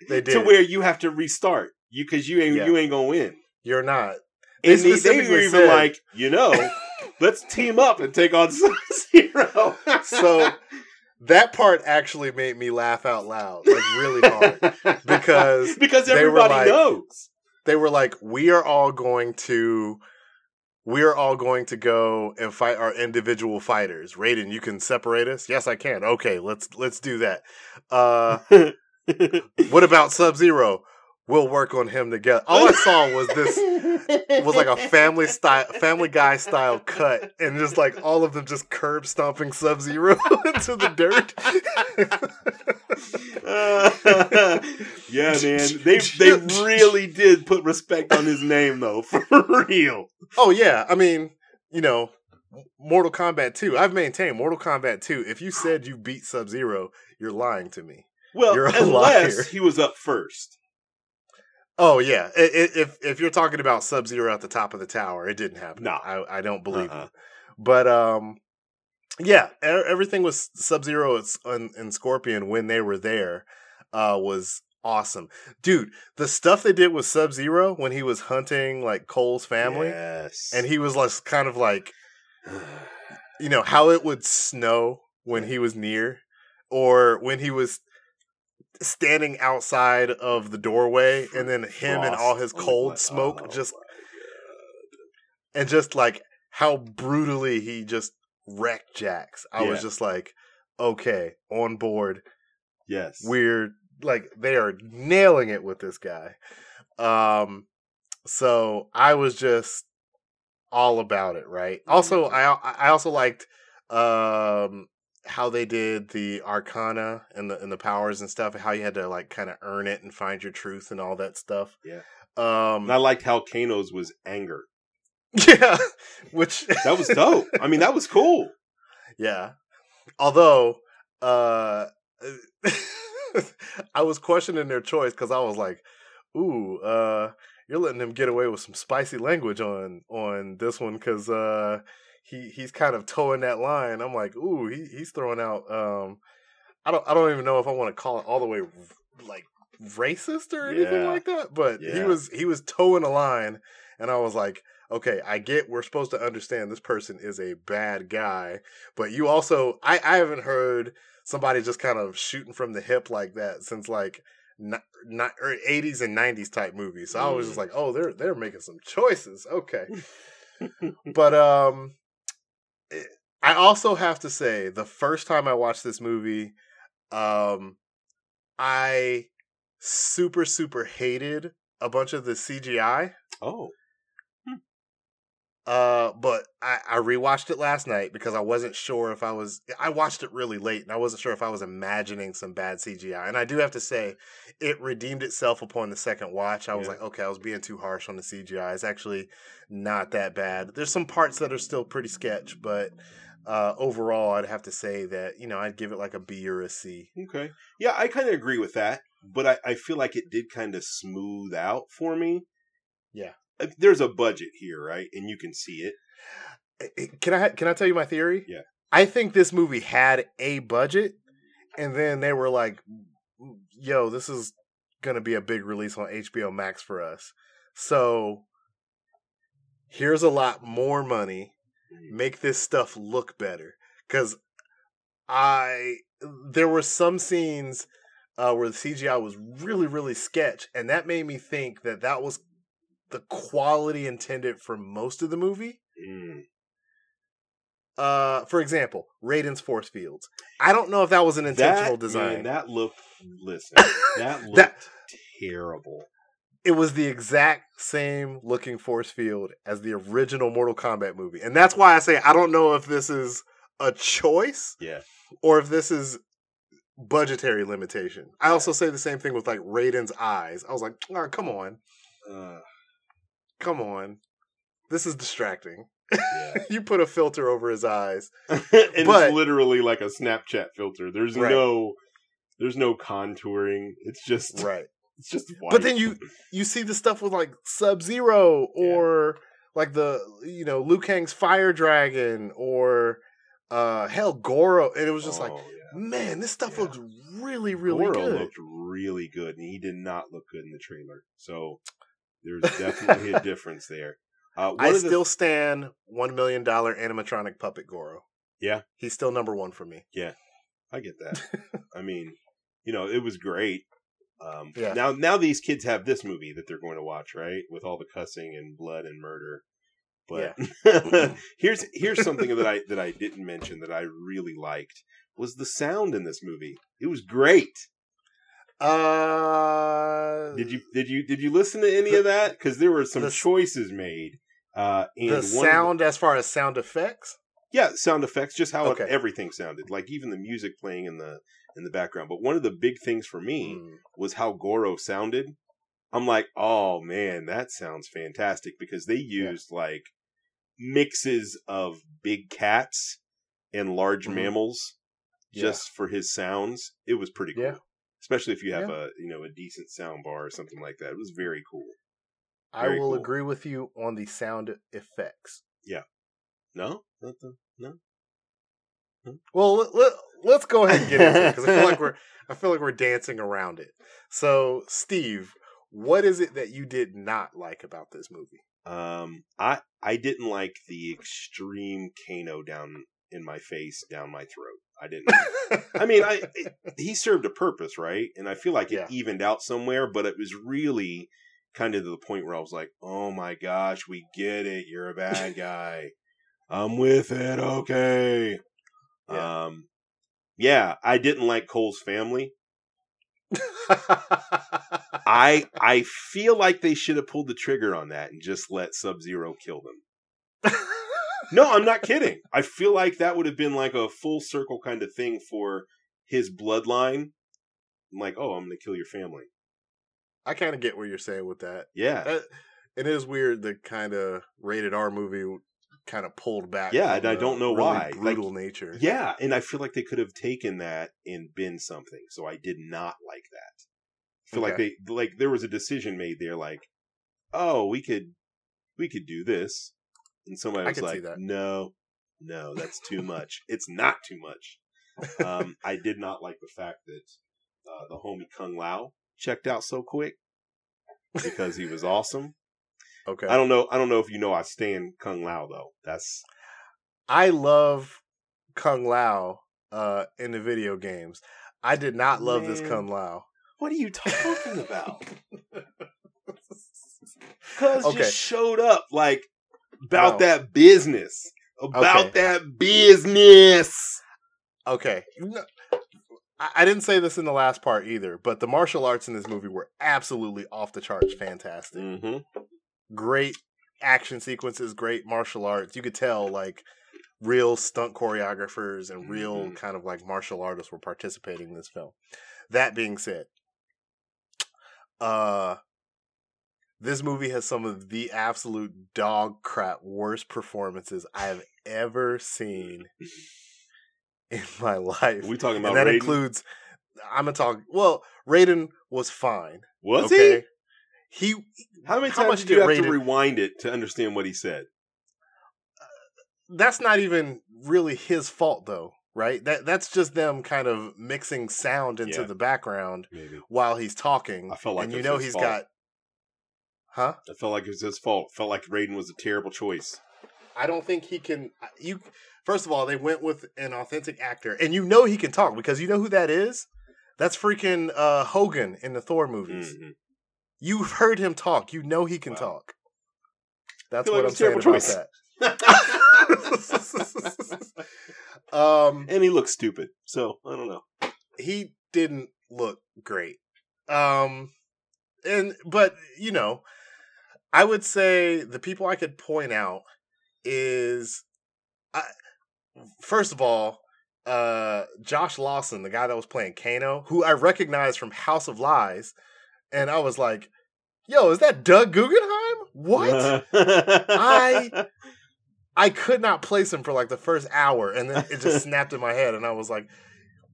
Speaker 1: They did.
Speaker 2: to where you have to restart you because you ain't
Speaker 1: Yeah.
Speaker 2: you ain't gonna win.
Speaker 1: You're not. They
Speaker 2: And they, were even
Speaker 1: said-
Speaker 2: like, you know, let's team up and take on Zero.
Speaker 1: So that part actually made me laugh out loud, like really hard. because
Speaker 2: because
Speaker 1: they were
Speaker 2: everybody
Speaker 1: like-
Speaker 2: knows.
Speaker 1: They were like, "We are all going to, we are all going to go and fight our individual fighters." Raiden, you can separate us. Yes, I can. Okay, let's let's do that. Uh, what about Sub Zero? We'll work on him together. All I saw was this was like a family style family guy style cut and just like all of them just curb stomping sub zero into the dirt
Speaker 2: yeah, man. They they really did put respect on his name though, for real.
Speaker 1: oh yeah i mean you know mortal kombat 2 i've maintained mortal kombat 2 if you said you beat sub zero you're lying to me
Speaker 2: Well,
Speaker 1: You're a
Speaker 2: unless
Speaker 1: liar.
Speaker 2: he was up first.
Speaker 1: Oh yeah I- I- if if you're talking about sub zero at the top of the tower it didn't happen
Speaker 2: No.
Speaker 1: i, I don't believe
Speaker 2: Uh-uh.
Speaker 1: you but um yeah everything was sub zero and, and scorpion when they were there uh was awesome dude the stuff they did with sub zero when he was hunting like cole's family
Speaker 2: Yes.
Speaker 1: and he was like kind of like you know how it would snow when he was near, or when he was standing outside of the doorway, and then him and all his
Speaker 2: Frost the
Speaker 1: cold
Speaker 2: gla-
Speaker 1: smoke
Speaker 2: oh
Speaker 1: just and just like how brutally he just wrecked Jax. I was just like, okay, on board.
Speaker 2: Yes.
Speaker 1: We're like they are nailing it with this guy. Um, so I was just all about it, right? Also, I I also liked um how they did the arcana and the and the powers and stuff, how you had to like kind of earn it and find your truth and all that stuff.
Speaker 2: Yeah.
Speaker 1: Um
Speaker 2: And I liked how Kano's was anger.
Speaker 1: yeah, which
Speaker 2: That was dope. I mean, that was cool.
Speaker 1: Yeah. Although, uh, I was questioning their choice because I was like, "Ooh, uh, you're letting them get away with some spicy language on on this one because uh, he he's kind of toeing that line." I'm like, "Ooh, he he's throwing out." Um, I don't I don't even know if I want to call it all the way like racist or anything
Speaker 2: Yeah.
Speaker 1: like that, but he was he was toeing a line, and I was like, "Okay, I get we're supposed to understand this person is a bad guy." but you also I, I haven't heard somebody just kind of shooting from the hip like that since like not, not or 80s and 90s type movies so i was just
Speaker 2: Mm.
Speaker 1: like oh they're they're making some choices okay but um i also have to say the first time i watched this movie um i super super hated a bunch of the cgi
Speaker 2: Oh.
Speaker 1: Uh, but I, I rewatched it last night because I wasn't sure if I was. I watched it really late, and I wasn't sure if I was imagining some bad CGI. And I do have to say, it redeemed itself upon the second watch. I was
Speaker 2: Yeah.
Speaker 1: like, okay, I was being too harsh on the CGI. It's actually not that bad. There's some parts that are still pretty sketch, but uh, overall, I'd have to say that you know I'd give it like a B or a C.
Speaker 2: Okay. Yeah, I kind of agree with that, but I, I feel like it did kind of smooth out for me.
Speaker 1: Yeah.
Speaker 2: Uh, There's a budget here, right? And you can see it.
Speaker 1: Eh, eh, Can I can I tell you my theory?
Speaker 2: Yeah.
Speaker 1: I think this movie had a budget, and then they were like, "Yo, this is gonna be a big release on HBO Max for us." So here's a lot more money. Make this stuff look better, because I there were some scenes uh, where the CGI was really really sketch, and that made me think that that was the quality intended for most of the movie
Speaker 2: Mm.
Speaker 1: uh for example raiden's force fields i don't know if that was an intentional
Speaker 2: That-
Speaker 1: design
Speaker 2: man, that looked. Listen, that looked
Speaker 1: That-
Speaker 2: terrible.
Speaker 1: it was the exact same looking force field as the original mortal kombat movie and that's why i say i don't know if this is a choice
Speaker 2: Yeah.
Speaker 1: or if this is budgetary limitation i also say the same thing with like raiden's eyes i was like oh, come on
Speaker 2: Uh,
Speaker 1: come on this is distracting
Speaker 2: yeah.
Speaker 1: you put a filter over his eyes
Speaker 2: and
Speaker 1: But-
Speaker 2: it's literally like a Snapchat filter. There's
Speaker 1: Right.
Speaker 2: no. There's no contouring. It's just.
Speaker 1: right
Speaker 2: It's just. White.
Speaker 1: But then you you see the stuff with like Sub Zero
Speaker 2: Yeah.
Speaker 1: or like the you know Liu Kang's Fire Dragon or uh hell Goro, and it was just like,
Speaker 2: Oh, yeah.
Speaker 1: man, this stuff
Speaker 2: Yeah.
Speaker 1: looks really really
Speaker 2: Goro
Speaker 1: good.
Speaker 2: looked really good, and he did not look good in the trailer. So there's definitely a difference there. Uh,
Speaker 1: I
Speaker 2: of the-
Speaker 1: still stand one million dollar animatronic puppet Goro.
Speaker 2: Yeah.
Speaker 1: he's still number one for me.
Speaker 2: Yeah, I get that. I mean, you know, it was great. Um,
Speaker 1: Yeah.
Speaker 2: Now, now these kids have this movie that they're going to watch, right? With all the cussing and blood and murder. But here's here's something that I that I didn't mention that I really liked was the sound in this movie. It was great.
Speaker 1: Uh,
Speaker 2: Did you did you did you listen to any of that? Because there were some
Speaker 1: the-
Speaker 2: choices made. Uh,
Speaker 1: the sound as far as sound effects?
Speaker 2: yeah, sound effects, just how
Speaker 1: Okay.
Speaker 2: everything sounded, like even the music playing in the in the background. But one of the big things for me
Speaker 1: Mm.
Speaker 2: was how Goro sounded. I'm like, oh man, that sounds fantastic because they used like mixes of big cats and large
Speaker 1: Mhm.
Speaker 2: mammals
Speaker 1: Yeah.
Speaker 2: just for his sounds. It was pretty cool.
Speaker 1: Yeah.
Speaker 2: Especially if you have a you know a decent sound bar or something like that. It was very cool.
Speaker 1: I will
Speaker 2: cool.
Speaker 1: agree with you on the sound effects. Yeah.
Speaker 2: No, Not the- no.
Speaker 1: Well, let, let, let's go ahead and get into it because I feel like we're I feel like we're dancing around it. So, Steve, what is it that you did not like about this movie?
Speaker 2: Um, I I didn't like the extreme Kano down in my face down my throat. I didn't. I mean, I it, he served a purpose, right? And I feel like it
Speaker 1: Yeah.
Speaker 2: evened out somewhere, but it was really kind of to the point where I was like, "Oh my gosh, we get it. You're a bad guy. I'm with it. Okay."
Speaker 1: Yeah.
Speaker 2: Um, yeah, I didn't like Cole's family. I I feel like they should have pulled the trigger on that and just let Sub Zero kill them. No, I'm not kidding. I feel like that would have been like a full circle kind of thing for his bloodline. I'm like, oh, I'm going to kill your family.
Speaker 1: I kind of get what you're saying with that.
Speaker 2: Yeah.
Speaker 1: Uh, It is weird the kind of rated R movie kind of pulled back.
Speaker 2: Yeah, and I don't know
Speaker 1: really
Speaker 2: why.
Speaker 1: Brutal nature.
Speaker 2: Yeah, and I feel like they could have taken that and been something. So I did not like that. I feel like they like there was a decision made there like, "Oh, we could we could do this." And somebody was like,
Speaker 1: that.
Speaker 2: "No. No, that's too much. it's not too much." Um I did not like the fact that uh, the homie Kung Lao checked out so quick because he was awesome.
Speaker 1: Okay.
Speaker 2: I don't know I don't know if you know I stand Kung Lao though. That's
Speaker 1: I love Kung Lao uh, in the video games. I did not love this Kung Lao.
Speaker 2: what are you talking about? Cuz
Speaker 1: Okay.
Speaker 2: just showed up like about
Speaker 1: No.
Speaker 2: that business. About
Speaker 1: Okay.
Speaker 2: that business.
Speaker 1: Okay. No, I I didn't say this in the last part either, but the martial arts in this movie were absolutely off the charts fantastic.
Speaker 2: hmm
Speaker 1: Great action sequences, great martial arts. You could tell like real stunt choreographers and real
Speaker 2: Mhm.
Speaker 1: kind of like martial artists were participating in this film. That being said, uh this movie has some of the absolute dog crap worst performances I have ever seen in my life.
Speaker 2: We talking
Speaker 1: and
Speaker 2: about
Speaker 1: that
Speaker 2: Raiden?
Speaker 1: includes I'm gonna talk well, Raiden was fine.
Speaker 2: Was
Speaker 1: okay. He
Speaker 2: he? How many
Speaker 1: How
Speaker 2: times did you have to rewind it to understand what he said?
Speaker 1: Uh, that's not even really his fault though, right? That that's just them kind of mixing sound into
Speaker 2: Yeah.
Speaker 1: the background
Speaker 2: Maybe.
Speaker 1: while he's talking.
Speaker 2: I felt like
Speaker 1: and you know he's
Speaker 2: fault.
Speaker 1: got Huh?
Speaker 2: I felt like it was his fault. Felt like Raiden was a terrible choice.
Speaker 1: I don't think he can you first of all, they went with an authentic actor. And you know he can talk because you know who that is? That's freaking uh Hogun in the Thor movies.
Speaker 2: Mhm.
Speaker 1: You've heard him talk. You know he can
Speaker 2: Wow.
Speaker 1: talk. That's what
Speaker 2: like
Speaker 1: I'm saying
Speaker 2: terrible
Speaker 1: about
Speaker 2: choice.
Speaker 1: that. um,
Speaker 2: and he looks stupid. So I don't know.
Speaker 1: he didn't look great. Um, and but you know, I would say the people I could point out is, I first of all, uh, Josh Lawson, the guy that was playing Kano, who I recognized from House of Lies, and I was like, "Yo, is that Doug Guggenheim? What?" I- I could not place him for like the first hour, and then it just snapped in my head, and I was like,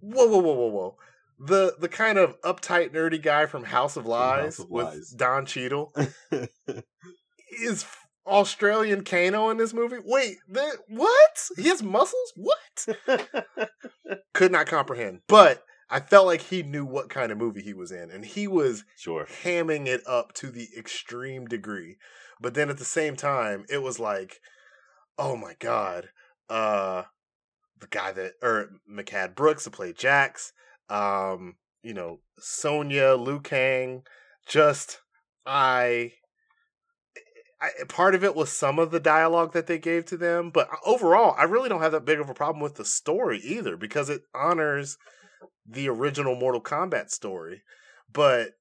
Speaker 1: "Whoa, whoa, whoa, whoa, whoa!" The the kind of uptight, nerdy guy from House of Lies
Speaker 2: House of
Speaker 1: with
Speaker 2: Lies.
Speaker 1: Don Cheadle is Australian Kano in this movie. Wait, what? He has muscles? What? Could not comprehend, but I felt like he knew what kind of movie he was in, and he was
Speaker 2: sure.
Speaker 1: hamming it up to the extreme degree. But then at the same time, it was like, oh my god, uh, the guy that or Mehcad Brooks to play Jax, um, you know, Sonya, Liu Kang, just I. I, part of it was some of the dialogue that they gave to them, but overall, I really don't have that big of a problem with the story either because it honors the original Mortal Kombat story. But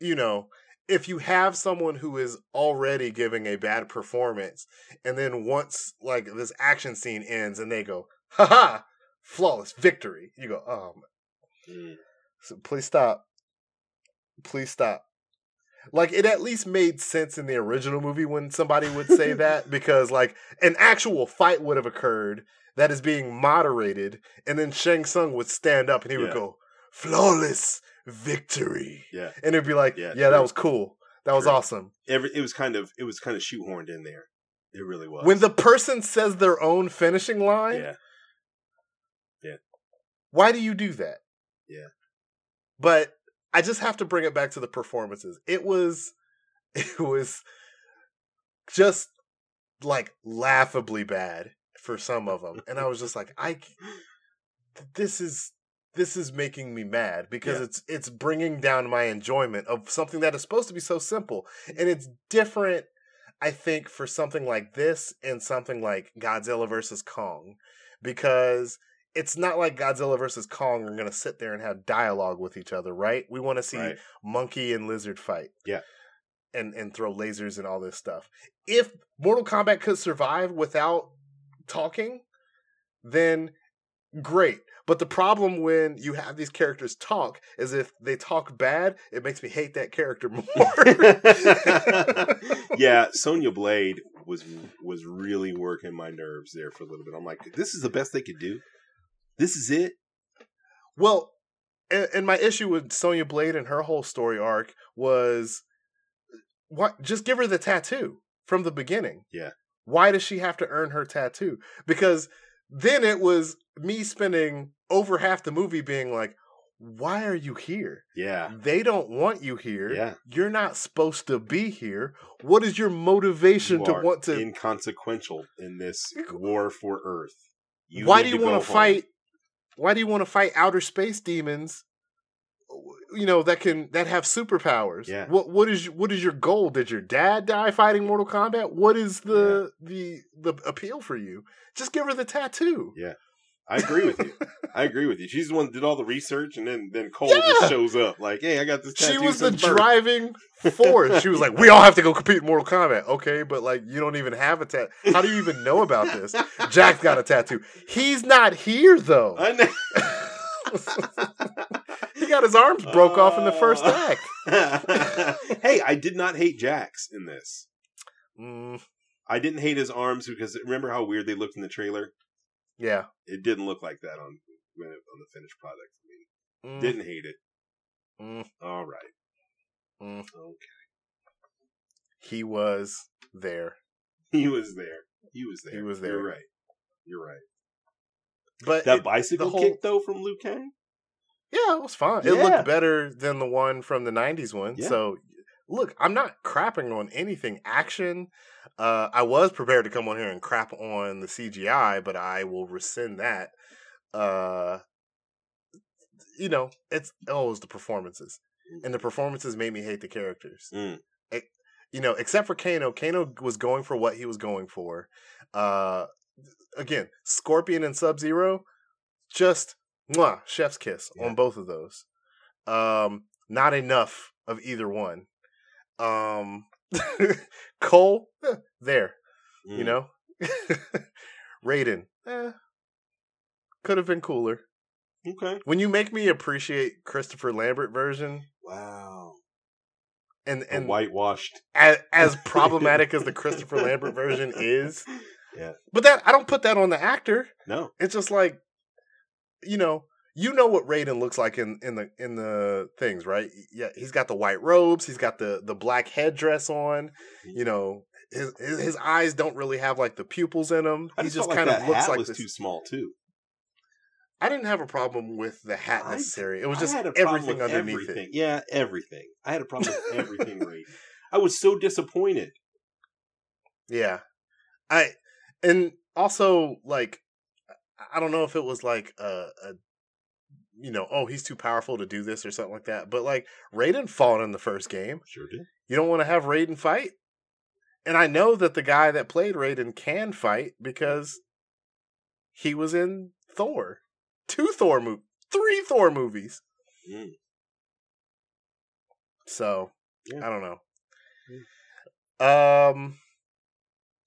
Speaker 1: you know, if you have someone who is already giving a bad performance, and then once like this action scene ends and they go, haha, flawless victory, you go, oh,
Speaker 2: Mm.
Speaker 1: So please stop. Please stop. Like it at least made sense in the original movie when somebody would say that because like an actual fight would have occurred that is being moderated, and then Shang Tsung would stand up and he would go, flawless victory.
Speaker 2: Yeah.
Speaker 1: And it'd be like,
Speaker 2: Yeah,
Speaker 1: yeah, that was cool. That was
Speaker 2: True.
Speaker 1: awesome.
Speaker 2: Every it was kind of it was kind of shoehorned in there. It really was.
Speaker 1: When the person says their own finishing line,
Speaker 2: yeah, yeah.
Speaker 1: why do you do that?
Speaker 2: Yeah.
Speaker 1: But I just have to bring it back to the performances. It was it was just like laughably bad for some of them, and I was just like, I this is this is making me mad because
Speaker 2: Yeah.
Speaker 1: it's it's bringing down my enjoyment of something that is supposed to be so simple, and it's different. I think for something like this and something like Godzilla versus Kong, because it's not like Godzilla versus Kong are going to sit there and have dialogue with each other, right? We want to see
Speaker 2: Right.
Speaker 1: monkey and lizard fight.
Speaker 2: Yeah.
Speaker 1: And and throw lasers and all this stuff. If Mortal Kombat could survive without talking, then great. But the problem when you have these characters talk is if they talk bad, it makes me hate that character more.
Speaker 2: yeah, Sonya Blade was was really working my nerves there for a little bit. I'm like, this is the best they could do. This is it.
Speaker 1: Well, and, and my issue with Sonya Blade and her whole story arc was what just give her the tattoo from the beginning.
Speaker 2: Yeah.
Speaker 1: Why does she have to earn her tattoo? Because then it was me spending over half the movie being like, why are you here?
Speaker 2: Yeah,
Speaker 1: They don't want you here.
Speaker 2: yeah.
Speaker 1: You're not supposed to be here. What is your motivation
Speaker 2: You
Speaker 1: to want to
Speaker 2: inconsequential in this war for Earth. You
Speaker 1: why do you
Speaker 2: to
Speaker 1: want to
Speaker 2: home.
Speaker 1: fight why do you want to fight outer space demons you know that can that have superpowers?
Speaker 2: Yeah.
Speaker 1: what what is what is your goal? Did your dad die fighting mortal kombat? What is the the the appeal for you? Just give her the tattoo.
Speaker 2: Yeah. I agree with you. I agree with you. She's the one that did all the research, and then then Cole
Speaker 1: Yeah.
Speaker 2: just shows up like, "Hey, I got this."
Speaker 1: she was the
Speaker 2: birth."
Speaker 1: driving force she was like we all have to go compete in mortal kombat okay but like you don't even have a tattoo how do you even know about this jack's got a tattoo he's not here though he got his arms broke off in the first
Speaker 2: Uh,
Speaker 1: act
Speaker 2: hey, I did not hate Jax in this.
Speaker 1: Mm,
Speaker 2: I didn't hate his arms because remember how weird they looked in the trailer.
Speaker 1: Yeah.
Speaker 2: It didn't look like that on when it, on the finished product. I mean,
Speaker 1: Mm,
Speaker 2: didn't hate it.
Speaker 1: mm,
Speaker 2: All right.
Speaker 1: mm.
Speaker 2: Okay.
Speaker 1: He was there,
Speaker 2: He was there. He was there.
Speaker 1: He was there.
Speaker 2: You're right. You're right.
Speaker 1: but
Speaker 2: That
Speaker 1: it-
Speaker 2: bicycle
Speaker 1: whole-
Speaker 2: kick though from Liu Kang.
Speaker 1: yeah, it was fine. It
Speaker 2: Yeah.
Speaker 1: looked better than the one from the '90s one.
Speaker 2: Yeah.
Speaker 1: So, look, I'm not crapping on anything action. Uh, I was prepared to come on here and crap on the CGI, but I will rescind that. Uh, you know, it's always the performances, and the performances made me hate the characters.
Speaker 2: Mm.
Speaker 1: E- you know, except for Kano. Kano was going for what he was going for. Uh, again, Scorpion and Sub Zero, just mwah, chef's kiss
Speaker 2: Yeah.
Speaker 1: on both of those. Um, not enough of either one. Um, Cole, eh, there, you
Speaker 2: Mm.
Speaker 1: know. Raiden, eh, could have been cooler.
Speaker 2: Okay.
Speaker 1: When you make me appreciate Christopher Lambert version,
Speaker 2: Wow.
Speaker 1: and
Speaker 2: The
Speaker 1: and
Speaker 2: whitewashed.
Speaker 1: as, as problematic as the Christopher Lambert version is,
Speaker 2: Yeah.
Speaker 1: but that I don't put that on the actor.
Speaker 2: No.
Speaker 1: It's just like, you know, you know what Raiden looks like in in the in the things, right? Yeah, he's got the white robes, he's got the the black headdress on. Mm-hmm. You know, his his, eyes don't really have like the pupils in them. He
Speaker 2: just,
Speaker 1: just kind
Speaker 2: like
Speaker 1: of looks
Speaker 2: hat
Speaker 1: like
Speaker 2: was
Speaker 1: this.
Speaker 2: too small too.
Speaker 1: I didn't have a problem with the hat necessarily. It was just everything underneath
Speaker 2: everything.
Speaker 1: it.
Speaker 2: Yeah, everything. I had a problem with everything. Raiden. I was so disappointed.
Speaker 1: Yeah. I and also like I don't know if it was like a, a you know, oh he's too powerful to do this or something like that. But like Raiden fought in the first game.
Speaker 2: Sure did.
Speaker 1: You don't want to have Raiden fight? And I know that the guy that played Raiden can fight because he was in Thor. Two Thor movies. Three Thor movies.
Speaker 2: Mm.
Speaker 1: So
Speaker 2: Yeah.
Speaker 1: I don't know. Um,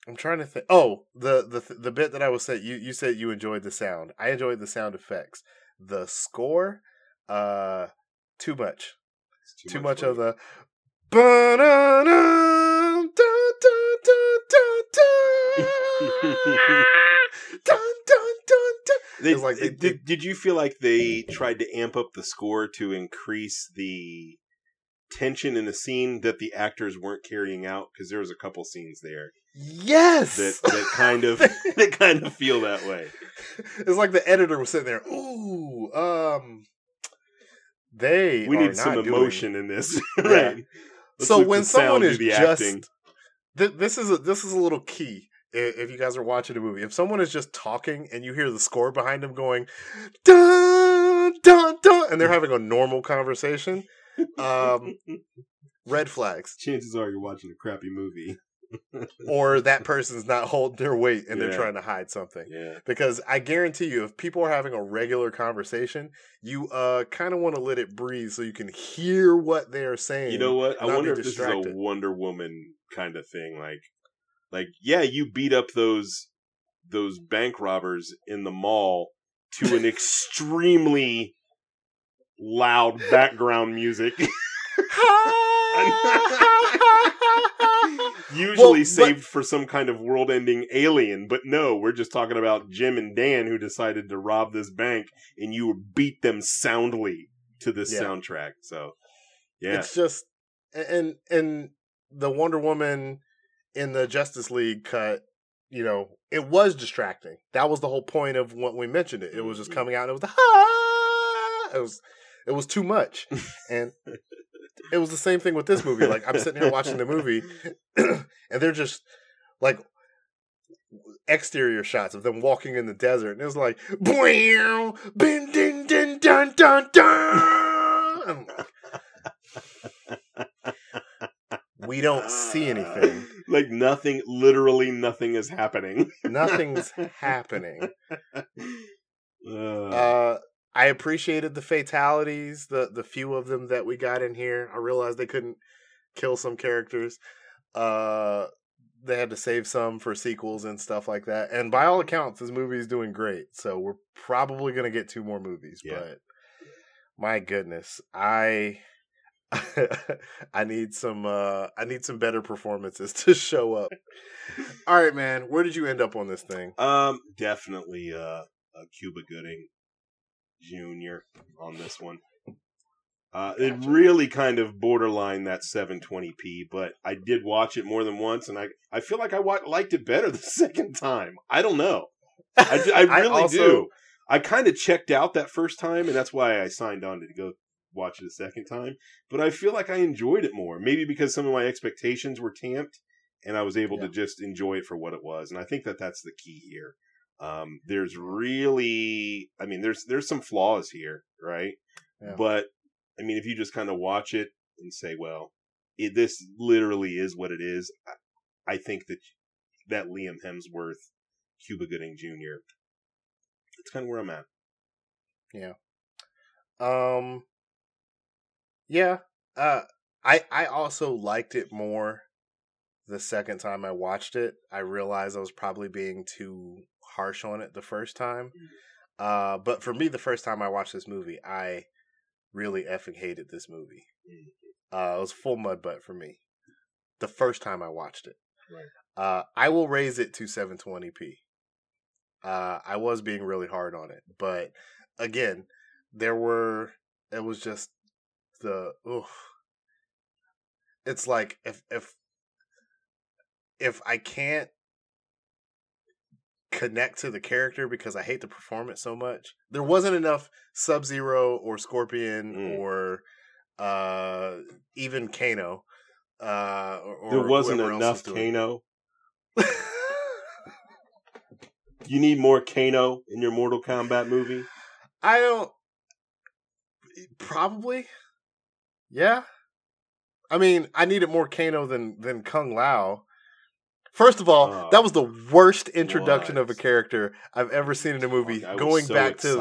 Speaker 1: I'm trying to think. Oh, the the the bit that I was saying. You you said you enjoyed the sound. I enjoyed the sound effects. The score, uh, too much.
Speaker 2: It's
Speaker 1: Too, much, of the.
Speaker 2: They,
Speaker 1: like they-
Speaker 2: did, did you feel like they tried to amp up the score to increase the tension in a scene that the actors weren't carrying out? Because there was a couple scenes there
Speaker 1: Yes.
Speaker 2: that, that kind of that kind of feel that way.
Speaker 1: it's like the editor was sitting there. Ooh, um, they.
Speaker 2: We need some
Speaker 1: not doing-
Speaker 2: emotion in this, right? Let's
Speaker 1: so when someone is just, th- this is a this is a little key. if you guys are watching a movie, if someone is just talking and you hear the score behind them going dun dun dun, and they're having a normal conversation, um, red flags.
Speaker 2: Chances are you're watching a crappy movie.
Speaker 1: Or that person's not holding their weight and they're trying to hide something.
Speaker 2: Yeah.
Speaker 1: Because I guarantee you, if people are having a regular conversation, you uh kind of want to let it breathe so you can hear what they're saying.
Speaker 2: You know what? I wonder
Speaker 1: be
Speaker 2: if this is a Wonder Woman kind of thing. Like, like yeah, you beat up those those bank robbers in the mall to an extremely loud background music, usually
Speaker 1: Well, but-
Speaker 2: saved for some kind of world-ending alien. But no, we're just talking about Jim and Dan who decided to rob this bank, and you beat them soundly to this
Speaker 1: Yeah.
Speaker 2: soundtrack. So, yeah,
Speaker 1: It's just and and the Wonder Woman in the Justice League cut, you know, it was distracting. That was the whole point of what we mentioned it. It was just
Speaker 2: Mhm.
Speaker 1: coming out and it was the ah! it was it was too much. And it was the same thing with this movie. Like I'm sitting here watching the movie and they're just like exterior shots of them walking in the desert and it was like "Bwam, bin din din dun dun dun we don't see anything
Speaker 2: like nothing, literally nothing is happening.
Speaker 1: nothing's happening
Speaker 2: uh
Speaker 1: i appreciated the fatalities the the few of them that we got in here. I realized they couldn't kill some characters. Uh they had to save some for sequels and stuff like that. And by all accounts this movie is doing great. So we're probably going to get two more movies
Speaker 2: Yeah.
Speaker 1: but my goodness i i need some uh i need some better performances to show up. All right man where did you end up on this thing?
Speaker 2: Um, definitely uh, uh, Cuba Gooding Jr. on this one. Uh, it really kind of borderline that 720p, but I did watch it more than once, and I, I feel like I wa- liked it better the second time. I don't know. I, I really
Speaker 1: also-
Speaker 2: do. I kind of checked out that first time, and that's why I signed on to go watch it a second time. But I feel like I enjoyed it more. Maybe because some of my expectations were tamped, and I was able
Speaker 1: Yeah.
Speaker 2: to just enjoy it for what it was. And I think that that's the key here. Um, there's really, I mean, there's there's some flaws here, right?
Speaker 1: Yeah.
Speaker 2: But I mean, if you just kind of watch it and say, well, it, this literally is what it is, I, I think that that Liam Hemsworth, Cuba Gooding Jr. It's kind of where I'm at. Yeah.
Speaker 1: Um yeah, uh I I also liked it more the second time I watched it. I realized I was probably being too harsh on it the first time. Uh but for me the first time I watched this movie, I really effing hated this movie. Uh it was full mud butt for me. The first time I watched it.
Speaker 2: Right.
Speaker 1: Uh I will raise it to 720p. Uh I was being really hard on it, but again, there were it was just the oof. It's like if if if I can't connect to the character because I hate the performance so much. There wasn't enough Sub Zero or Scorpion
Speaker 2: Mm.
Speaker 1: or uh even Kano. Uh or,
Speaker 2: there wasn't enough
Speaker 1: was
Speaker 2: Kano. You need more Kano in your Mortal Kombat movie.
Speaker 1: I don't. Probably. Yeah. I mean, I needed more Kano than than Kung Lao. First of all,
Speaker 2: Oh.
Speaker 1: that was the worst introduction of a character I've ever seen in a movie. Going
Speaker 2: so
Speaker 1: back to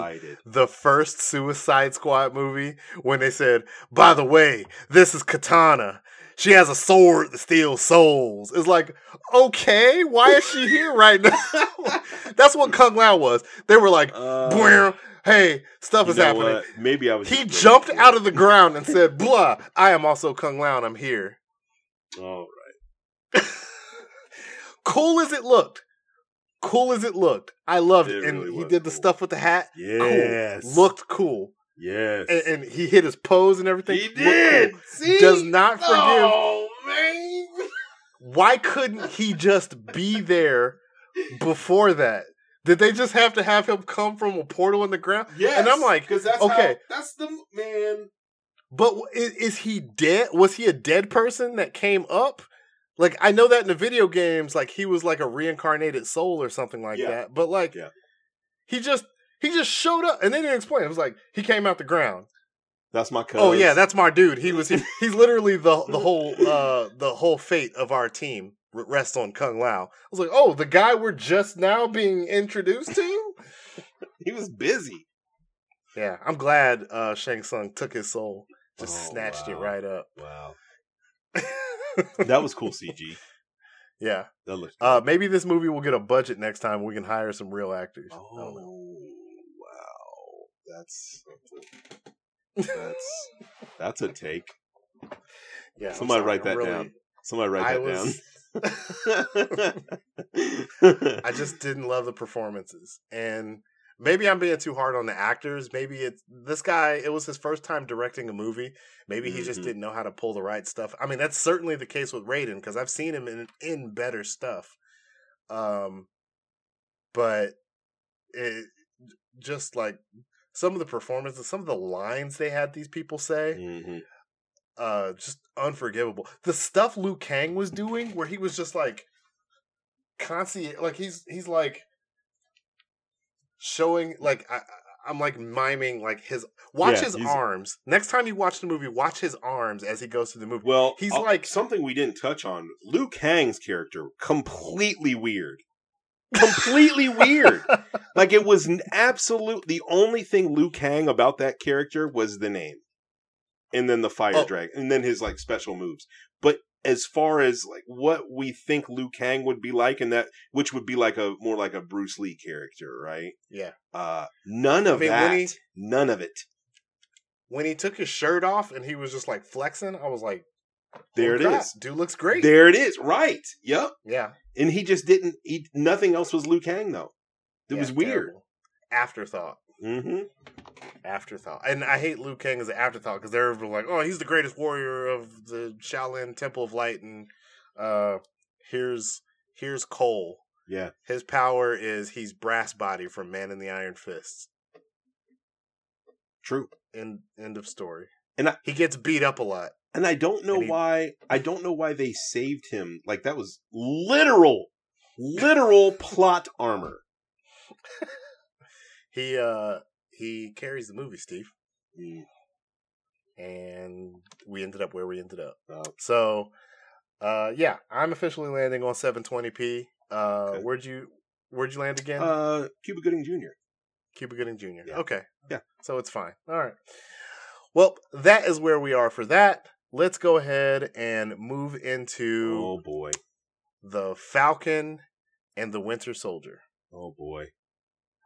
Speaker 1: the first Suicide Squad movie when they said, "By the way, this is Katana. She has a sword that steals souls." It's like, okay, why is she here right now? That's what Kung Lao was. They were like,
Speaker 2: Uh,
Speaker 1: "Hey, stuff is happening."
Speaker 2: what? Maybe I was.
Speaker 1: He jumped out of the ground and said, "Blah! I am also Kung Lao, and I'm here."
Speaker 2: Oh,
Speaker 1: cool as it looked, cool as it looked, I loved it,
Speaker 2: It
Speaker 1: and
Speaker 2: really
Speaker 1: he
Speaker 2: was
Speaker 1: did the
Speaker 2: cool.
Speaker 1: stuff with the hat.
Speaker 2: yes.
Speaker 1: Cool, looked cool,
Speaker 2: Yes.
Speaker 1: and, and he hit his pose and everything.
Speaker 2: he did.
Speaker 1: cool.
Speaker 2: See?
Speaker 1: Does not forgive.
Speaker 2: Oh man.
Speaker 1: Why couldn't he just be there before that? Did they just have to have him come from a portal in the ground?
Speaker 2: Yes.
Speaker 1: And I'm like,
Speaker 2: because that's
Speaker 1: okay.
Speaker 2: How, that's the man.
Speaker 1: But is, is he dead? Was he a dead person that came up? Like I know that in the video games, like he was like a reincarnated soul or something like
Speaker 2: Yeah.
Speaker 1: that. But like
Speaker 2: Yeah.
Speaker 1: he just he just showed up and they didn't explain. It was like he came out the ground.
Speaker 2: That's my cousin.
Speaker 1: Oh yeah, that's my dude. He was he, he's literally the the whole uh the whole fate of our team rests on Kung Lao. I was like, oh, the guy we're just now being introduced to.
Speaker 2: he was busy.
Speaker 1: yeah, I'm glad uh Shang Tsung took his soul, just
Speaker 2: Oh,
Speaker 1: snatched it right up.
Speaker 2: Wow, that was cool CG.
Speaker 1: yeah,
Speaker 2: That looked.
Speaker 1: uh, maybe this movie will get a budget next time. We can hire some real actors.
Speaker 2: Oh wow, that's that's that's a take.
Speaker 1: Yeah,
Speaker 2: Somebody write that
Speaker 1: really-
Speaker 2: down. Somebody write
Speaker 1: I
Speaker 2: that
Speaker 1: was.
Speaker 2: down.
Speaker 1: I just didn't love the performances, and maybe I'm being too hard on the actors. Maybe it's this guy. It was his first time directing a movie. Maybe he just
Speaker 2: Mhm.
Speaker 1: didn't know how to pull the right stuff. I mean, that's certainly the case with Raiden because I've seen him in in better stuff. Um, but it just like some of the performances, some of the lines they had these people say
Speaker 2: Mhm.
Speaker 1: uh just unforgivable. The stuff Liu Kang was doing where he was just like constantly like he's he's like showing like I I'm like miming like his watch
Speaker 2: Yeah,
Speaker 1: his arms. Next time you watch the movie, watch his arms as he goes through the movie.
Speaker 2: Well,
Speaker 1: He's
Speaker 2: uh,
Speaker 1: like-
Speaker 2: something we didn't touch on. Liu Kang's character completely weird. Completely weird. Like it was an absolute. The only thing Liu Kang about that character was the name, and then the fire
Speaker 1: Oh.
Speaker 2: dragon, and then his like special moves. But as far as like what we think Liu Kang would be like, and that which would be like a more like a Bruce Lee character, right?
Speaker 1: yeah.
Speaker 2: Uh none of
Speaker 1: mean,
Speaker 2: that.
Speaker 1: he-
Speaker 2: none of it.
Speaker 1: When he took his shirt off and he was just like flexing, I was like,
Speaker 2: There
Speaker 1: "Holy
Speaker 2: it
Speaker 1: crap,
Speaker 2: is.
Speaker 1: Dude looks great.
Speaker 2: There it is. Right. Yep.
Speaker 1: yeah.
Speaker 2: And he just didn't. He nothing else was Liu Kang though. It
Speaker 1: Yeah,
Speaker 2: was weird.
Speaker 1: terrible. Afterthought.
Speaker 2: Mm-hmm.
Speaker 1: Afterthought. And I hate Liu Kang as an afterthought because they're like, oh, he's the greatest warrior of the Shaolin Temple of Light, and uh, here's here's Cole.
Speaker 2: Yeah.
Speaker 1: His power is he's brass body from Man in the Iron Fists.
Speaker 2: True.
Speaker 1: End end of story.
Speaker 2: And I-
Speaker 1: he gets beat up a lot.
Speaker 2: And I don't know
Speaker 1: he-
Speaker 2: why. I don't know why they saved him. Like that was literal, literal plot armor.
Speaker 1: He uh he carries the movie, Steve,
Speaker 2: Mm,
Speaker 1: and we ended up where we ended up.
Speaker 2: oh,
Speaker 1: So, uh, yeah, I'm officially landing on 720p. Uh,
Speaker 2: Okay.
Speaker 1: where'd you where'd you land again?
Speaker 2: uh, Cuba Gooding Jr.
Speaker 1: Cuba Gooding Jr.
Speaker 2: Yeah.
Speaker 1: Okay.
Speaker 2: Yeah.
Speaker 1: So it's fine. All right. Well, that is where we are for that. Let's go ahead and move into
Speaker 2: Oh boy.
Speaker 1: the Falcon and the Winter Soldier.
Speaker 2: Oh boy.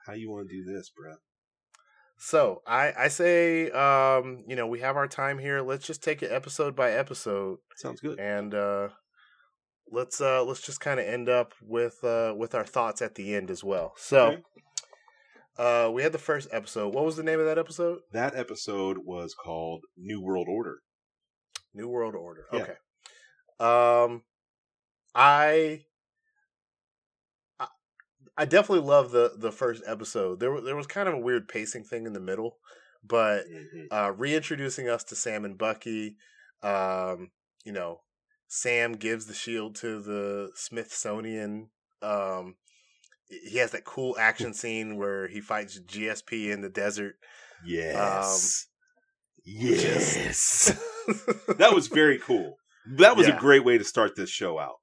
Speaker 2: How you want to do this, bro?
Speaker 1: So I, I say, um, you know, we have our time here. Let's just take it episode by episode,
Speaker 2: Sounds good.
Speaker 1: and uh, let's uh, let's just kind of end up with uh, with our thoughts at the end as well. So,
Speaker 2: Okay.
Speaker 1: uh, we had the first episode. What was the name of that episode?
Speaker 2: That episode was called New World Order.
Speaker 1: New World Order.
Speaker 2: Yeah.
Speaker 1: Okay. Um, I, I, I definitely love the the first episode. There was there was kind of a weird pacing thing in the middle, but
Speaker 2: Mhm.
Speaker 1: uh, reintroducing us to Sam and Bucky. Um, you know, Sam gives the shield to the Smithsonian. Um, he has that cool action scene where he fights GSP in the desert.
Speaker 2: Yes.
Speaker 1: Just-
Speaker 2: that was very cool. That was
Speaker 1: Yeah.
Speaker 2: a great way to start this show out.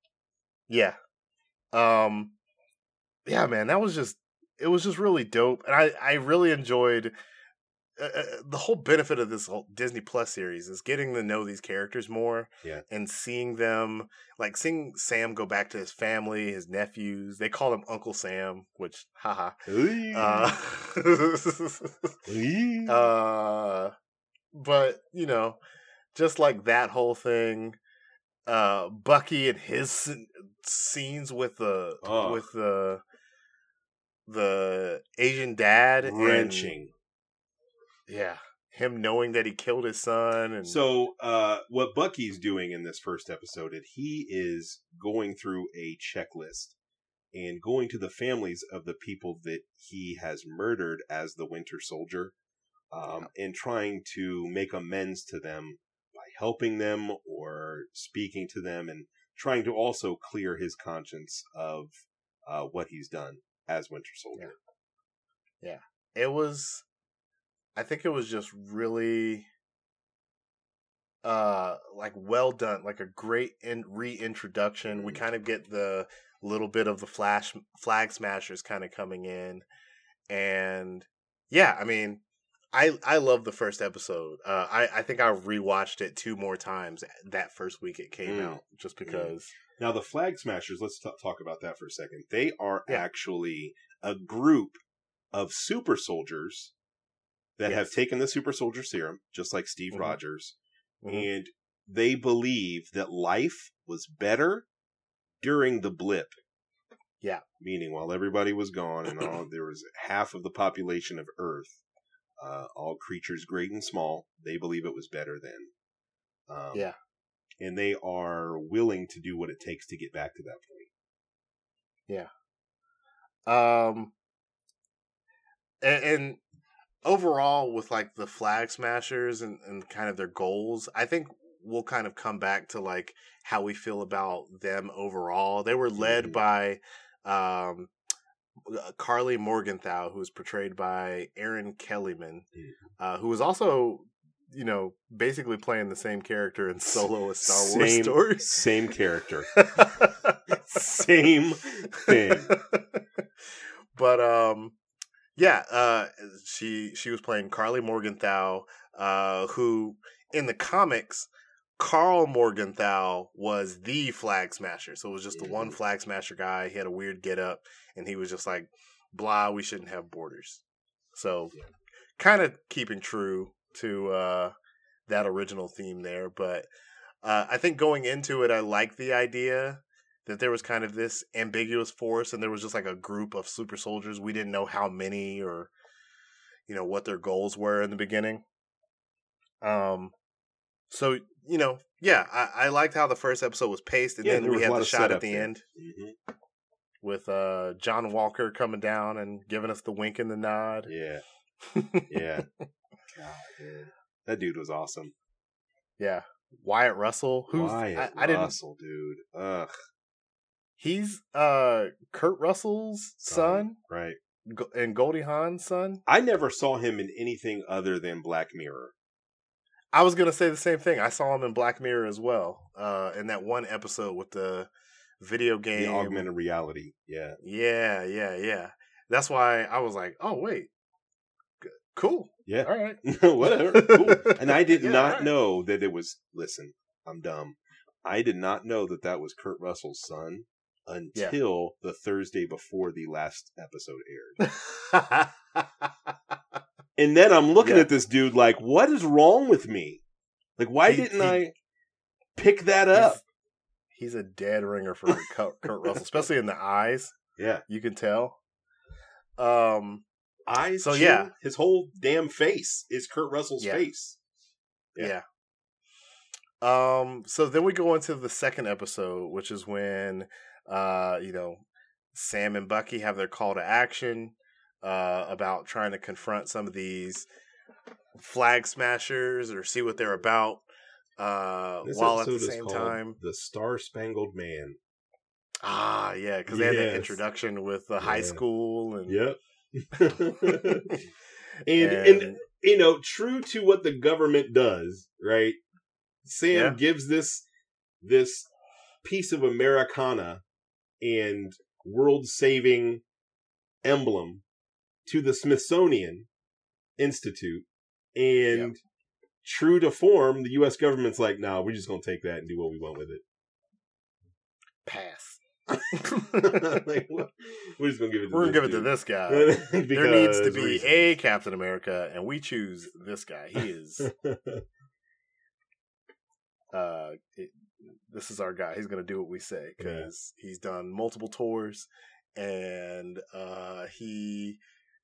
Speaker 1: Yeah. Um yeah, man, that was just it was just really dope and I I really enjoyed uh, uh, the whole benefit of this whole Disney Plus series is getting to know these characters more
Speaker 2: Yeah.
Speaker 1: and seeing them like seeing Sam go back to his family, his nephews. They call him Uncle Sam, which haha. Uh uh but you know, just like that whole thing uh Bucky and his scenes with the
Speaker 2: Ugh.
Speaker 1: with the the Asian dad and-
Speaker 2: wrenching.
Speaker 1: yeah, him knowing that he killed his son and
Speaker 2: So, uh, what Bucky's doing in this first episode, is he is going through a checklist and going to the families of the people that he has murdered as the Winter Soldier, um, and trying to make amends to them by helping them or speaking to them and trying to also clear his conscience of uh, what he's done as Winter Soldier. Yeah.
Speaker 1: It was i think it was just really uh like well done like a great in- reintroduction we
Speaker 2: Mhm.
Speaker 1: kind of get the little bit of the flash flag smashers kind of coming in and yeah i mean i i love the first episode uh i i think i rewatched it two more times that first week it came
Speaker 2: Mm.
Speaker 1: out just because
Speaker 2: Now, the Flag Smashers, let's t- talk about that for a second. They are
Speaker 1: Yeah.
Speaker 2: actually a group of super soldiers that have taken the super soldier serum, just like Steve
Speaker 1: Mhm.
Speaker 2: Rogers,
Speaker 1: Mhm.
Speaker 2: and they believe that life was better during the blip.
Speaker 1: Yeah.
Speaker 2: Meaning, while everybody was gone and all, there was half of the population of Earth, uh, all creatures great and small, they believe it was better then. Um,
Speaker 1: Yeah.
Speaker 2: And they are willing to do what it takes to get back to that point. Yeah.
Speaker 1: Um, and, and overall, with like the flag smashers and, and kind of their goals, I think we'll kind of come back to like how we feel about them overall. They were led
Speaker 2: Mhm.
Speaker 1: by um, Karli Morgenthau, who was portrayed by Erin Kellyman,
Speaker 2: Mhm.
Speaker 1: uh, who was also, you know, basically playing the same character in Solo: A Star Wars
Speaker 2: Same-
Speaker 1: Story.
Speaker 2: Same character. Same thing.
Speaker 1: but um yeah, uh she she was playing Karli Morgenthau, uh who in the comics Karl Morgenthau was the flag smasher. So it was just the one flag smasher guy. He had a weird get up and he was just like, blah, we shouldn't have borders. So kind of keeping true to uh that original theme there. But uh I think going into it I like the idea that there was kind of this ambiguous force and there was just like a group of super soldiers. We didn't know how many or you know what their goals were in the beginning. Um so you know, yeah, I, I liked how the first episode was paced and
Speaker 2: Yeah,
Speaker 1: then we had the shot at the
Speaker 2: there.
Speaker 1: end
Speaker 2: hmm
Speaker 1: with uh John Walker coming down and giving us the wink and the nod.
Speaker 2: Yeah. Yeah. God. That dude was awesome.
Speaker 1: yeah. Wyatt Russell, who's
Speaker 2: Wyatt
Speaker 1: I, I didn't
Speaker 2: Russell, dude. Ugh.
Speaker 1: he's uh Kurt Russell's son
Speaker 2: Right.
Speaker 1: And Goldie Hawn's son.
Speaker 2: I never saw him in anything other than Black Mirror.
Speaker 1: I was gonna say the same thing. I saw him in Black Mirror as well. Uh, in that one episode with the video game.
Speaker 2: The augmented reality. Yeah.
Speaker 1: Yeah, yeah, yeah. That's why I was like, oh wait, cool.
Speaker 2: Yeah.
Speaker 1: All right.
Speaker 2: Whatever. Cool. And I did
Speaker 1: Yeah,
Speaker 2: not
Speaker 1: alright.
Speaker 2: know that it was. Listen, I'm dumb. I did not know that that was Kurt Russell's son until the Thursday before the last episode aired. And then I'm looking
Speaker 1: Yeah.
Speaker 2: at this dude like, what is wrong with me? Like, why
Speaker 1: He-
Speaker 2: didn't
Speaker 1: he-
Speaker 2: I pick that up?
Speaker 1: He's, he's a dead ringer for Kurt, Kurt Russell, especially in the eyes.
Speaker 2: Yeah.
Speaker 1: You can tell. Um.
Speaker 2: Eyes.
Speaker 1: So,
Speaker 2: chin,
Speaker 1: yeah.
Speaker 2: his whole damn face is Kurt Russell's
Speaker 1: Yeah.
Speaker 2: face.
Speaker 1: Yeah.
Speaker 2: Yeah.
Speaker 1: Um. So then we go into the second episode, which is when, uh, you know, Sam and Bucky have their call to action, uh, about trying to confront some of these flag smashers or see what they're about. Uh,
Speaker 2: This
Speaker 1: while at the same time,
Speaker 2: the Star Spangled Man.
Speaker 1: ah, yeah, because they had that introduction with the high school and
Speaker 2: Yep. and, and you know, true to what the government does, right? Sam
Speaker 1: Yeah.
Speaker 2: gives this this piece of Americana and world saving emblem to the Smithsonian Institute, and true to form, the U.S. government's like, "No, we're just gonna take that and do what we want with it."
Speaker 1: pass.
Speaker 2: like. We're just gonna give it. To
Speaker 1: We're gonna
Speaker 2: this
Speaker 1: give it to this guy. There needs to be
Speaker 2: reasons.
Speaker 1: a Captain America, and we choose this guy. He is. uh, it, this is our guy. He's gonna do what we say because he's done multiple tours, and uh, he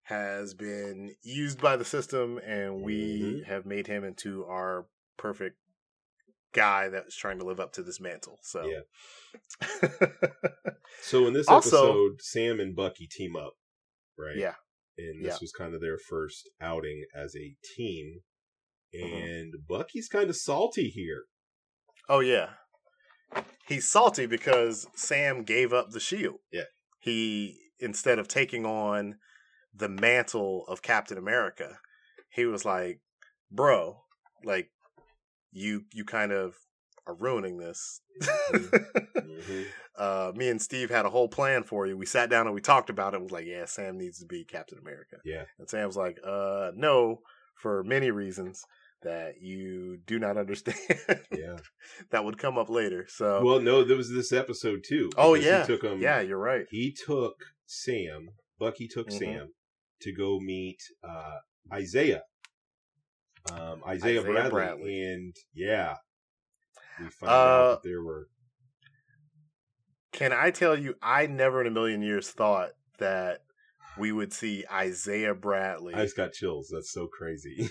Speaker 1: has been used by the system, and we
Speaker 2: Mhm.
Speaker 1: have made him into our perfect guy that's trying to live up to this mantle. So,
Speaker 2: Yeah. So in this
Speaker 1: Also-
Speaker 2: episode, Sam and Bucky team up, right?
Speaker 1: yeah,
Speaker 2: And this
Speaker 1: Yeah.
Speaker 2: was kind of their first outing as a team.
Speaker 1: Mhm.
Speaker 2: And Bucky's kind of salty here.
Speaker 1: oh yeah, he's salty because Sam gave up the shield.
Speaker 2: Yeah.
Speaker 1: He instead of taking on the mantle of Captain America, he was like, "Bro, like you you kind of are ruining this."
Speaker 2: Mhm.
Speaker 1: uh, me and Steve had a whole plan for you. We sat down and we talked about it. it Was like, "Yeah, Sam needs to be Captain America."
Speaker 2: Yeah.
Speaker 1: And Sam's like, "Uh, no, for many reasons." That you do not understand.
Speaker 2: Yeah.
Speaker 1: that would come up later. So,
Speaker 2: Well, no, there was this episode too.
Speaker 1: oh yeah,
Speaker 2: he took him.
Speaker 1: yeah, you're right.
Speaker 2: he took Sam. Bucky took
Speaker 1: Mhm.
Speaker 2: Sam to go meet uh, Isaiah. Um, Isaiah,
Speaker 1: Isaiah
Speaker 2: Bradley.
Speaker 1: Bradley.
Speaker 2: and yeah, we found
Speaker 1: Uh,
Speaker 2: out that there were.
Speaker 1: Can I tell you, I never in a million years thought that we would see Isaiah Bradley.
Speaker 2: I just got chills. That's so crazy.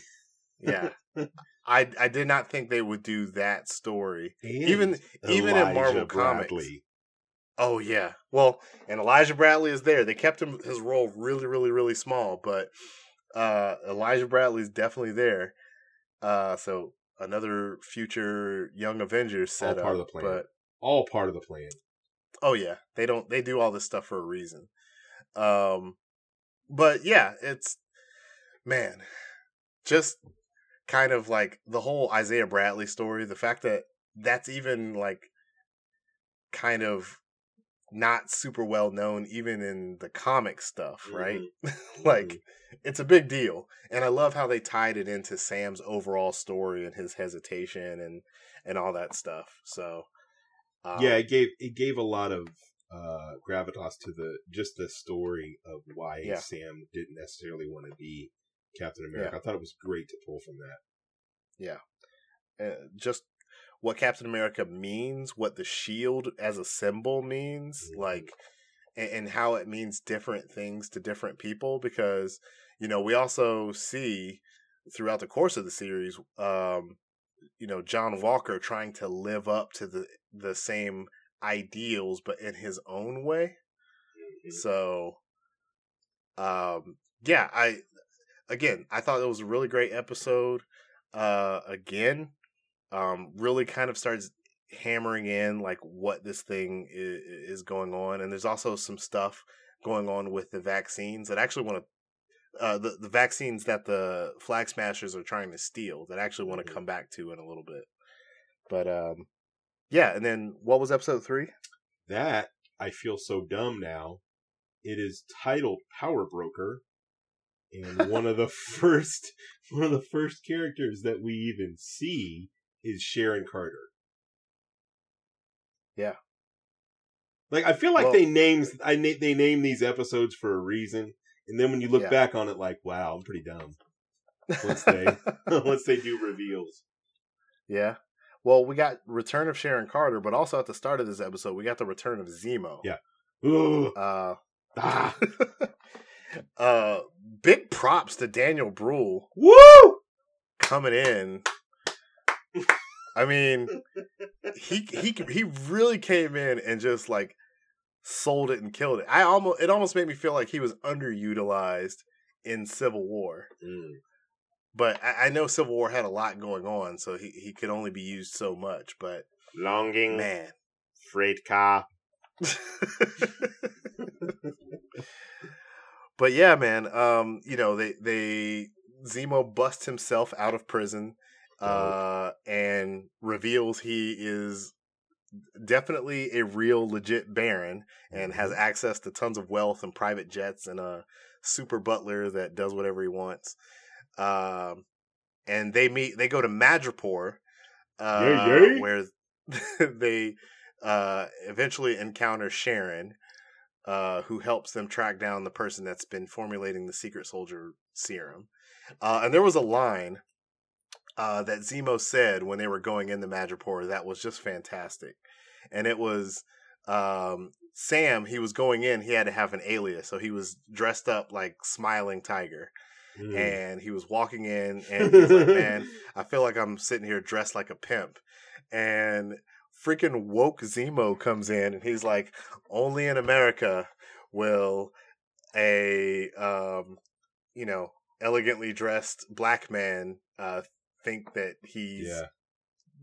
Speaker 1: yeah, I I did not think they would do that story.
Speaker 2: And
Speaker 1: Even- even in
Speaker 2: Elijah
Speaker 1: Marvel Comics. Oh yeah, well, and Elijah Bradley is there. They kept him his role really, really, really small, but uh Elijah Bradley's definitely there. Uh, so another future Young Avengers
Speaker 2: All
Speaker 1: setup.
Speaker 2: part of the plan.
Speaker 1: But
Speaker 2: all part of the plan.
Speaker 1: Oh yeah, they don't. They do all this stuff for a reason. Um, but yeah, it's man, just kind of like the whole Isaiah Bradley story. The fact that that's even like kind of not super well known, even in the comic stuff, right? like
Speaker 2: Mhm.
Speaker 1: it's a big deal, and I love how they tied it into Sam's overall story and his hesitation and and all that stuff. So. Um,
Speaker 2: yeah, it gave it gave a lot of uh gravitas to the just the story of why
Speaker 1: Yeah.
Speaker 2: Sam didn't necessarily want to be Captain America. I thought it was great to pull from that. Yeah.
Speaker 1: Uh, just what Captain America means, what the shield as a symbol means,
Speaker 2: Mhm.
Speaker 1: like, and, and how it means different things to different people. Because you know, we also see throughout the course of the series, um, you know, John Walker trying to live up to the the same ideals, but in his own way. So, um, yeah, I again, I thought it was a really great episode. Uh, again, um, really kind of starts hammering in like what this thing is, is going on, and there's also some stuff going on with the vaccines that I actually want to. Uh, the the vaccines that the flag smashers are trying to steal that I actually want to
Speaker 2: Mhm.
Speaker 1: come back to in a little bit, but um, yeah. And then what was episode three?
Speaker 2: That I feel so dumb now. It is titled Power Broker, and one of the first one of the first characters that we even see is Sharon Carter.
Speaker 1: Yeah.
Speaker 2: Like I feel like
Speaker 1: Well-
Speaker 2: they names I na- they name these episodes for a reason, and then when you look
Speaker 1: Yeah.
Speaker 2: back on it, like wow, I'm pretty dumb. Once they once they do reveals.
Speaker 1: Yeah. Well, we got return of Sharon Carter, but also at the start of this episode, we got the return of Zemo.
Speaker 2: Yeah. Ugh.
Speaker 1: Uh,
Speaker 2: Ah.
Speaker 1: uh, big props to Daniel Bruhl
Speaker 2: Woo!
Speaker 1: coming in. I mean, he he he really came in and just like sold it and killed it. I almost it almost made me feel like he was underutilized in Civil War.
Speaker 2: Mm.
Speaker 1: But I, I know Civil War had a lot going on, so he, he could only be used so much. But
Speaker 2: Longing
Speaker 1: man,
Speaker 2: freight car.
Speaker 1: but yeah, man. Um, you know, they they Zemo busts himself out of prison, uh, and reveals he is definitely a real legit Baron and has access to tons of wealth and private jets and a super butler that does whatever he wants. Um, and they meet. They go to Madripoor, uh,
Speaker 2: Yay, yay.
Speaker 1: where they uh, eventually encounter Sharon, uh, who helps them track down the person that's been formulating the secret soldier serum. Uh, and there was a line uh, that Zemo said when they were going into Madripoor that was just fantastic. And it was um, Sam, he was going in, he had to have an alias. So he was dressed up like Smiling Tiger.
Speaker 2: Mm.
Speaker 1: And he was walking in, and he's like, Man, I feel like I'm sitting here dressed like a pimp. And freaking woke Zemo comes in and he's like, only in America will a um, you know, elegantly dressed black man uh think that he's
Speaker 2: yeah.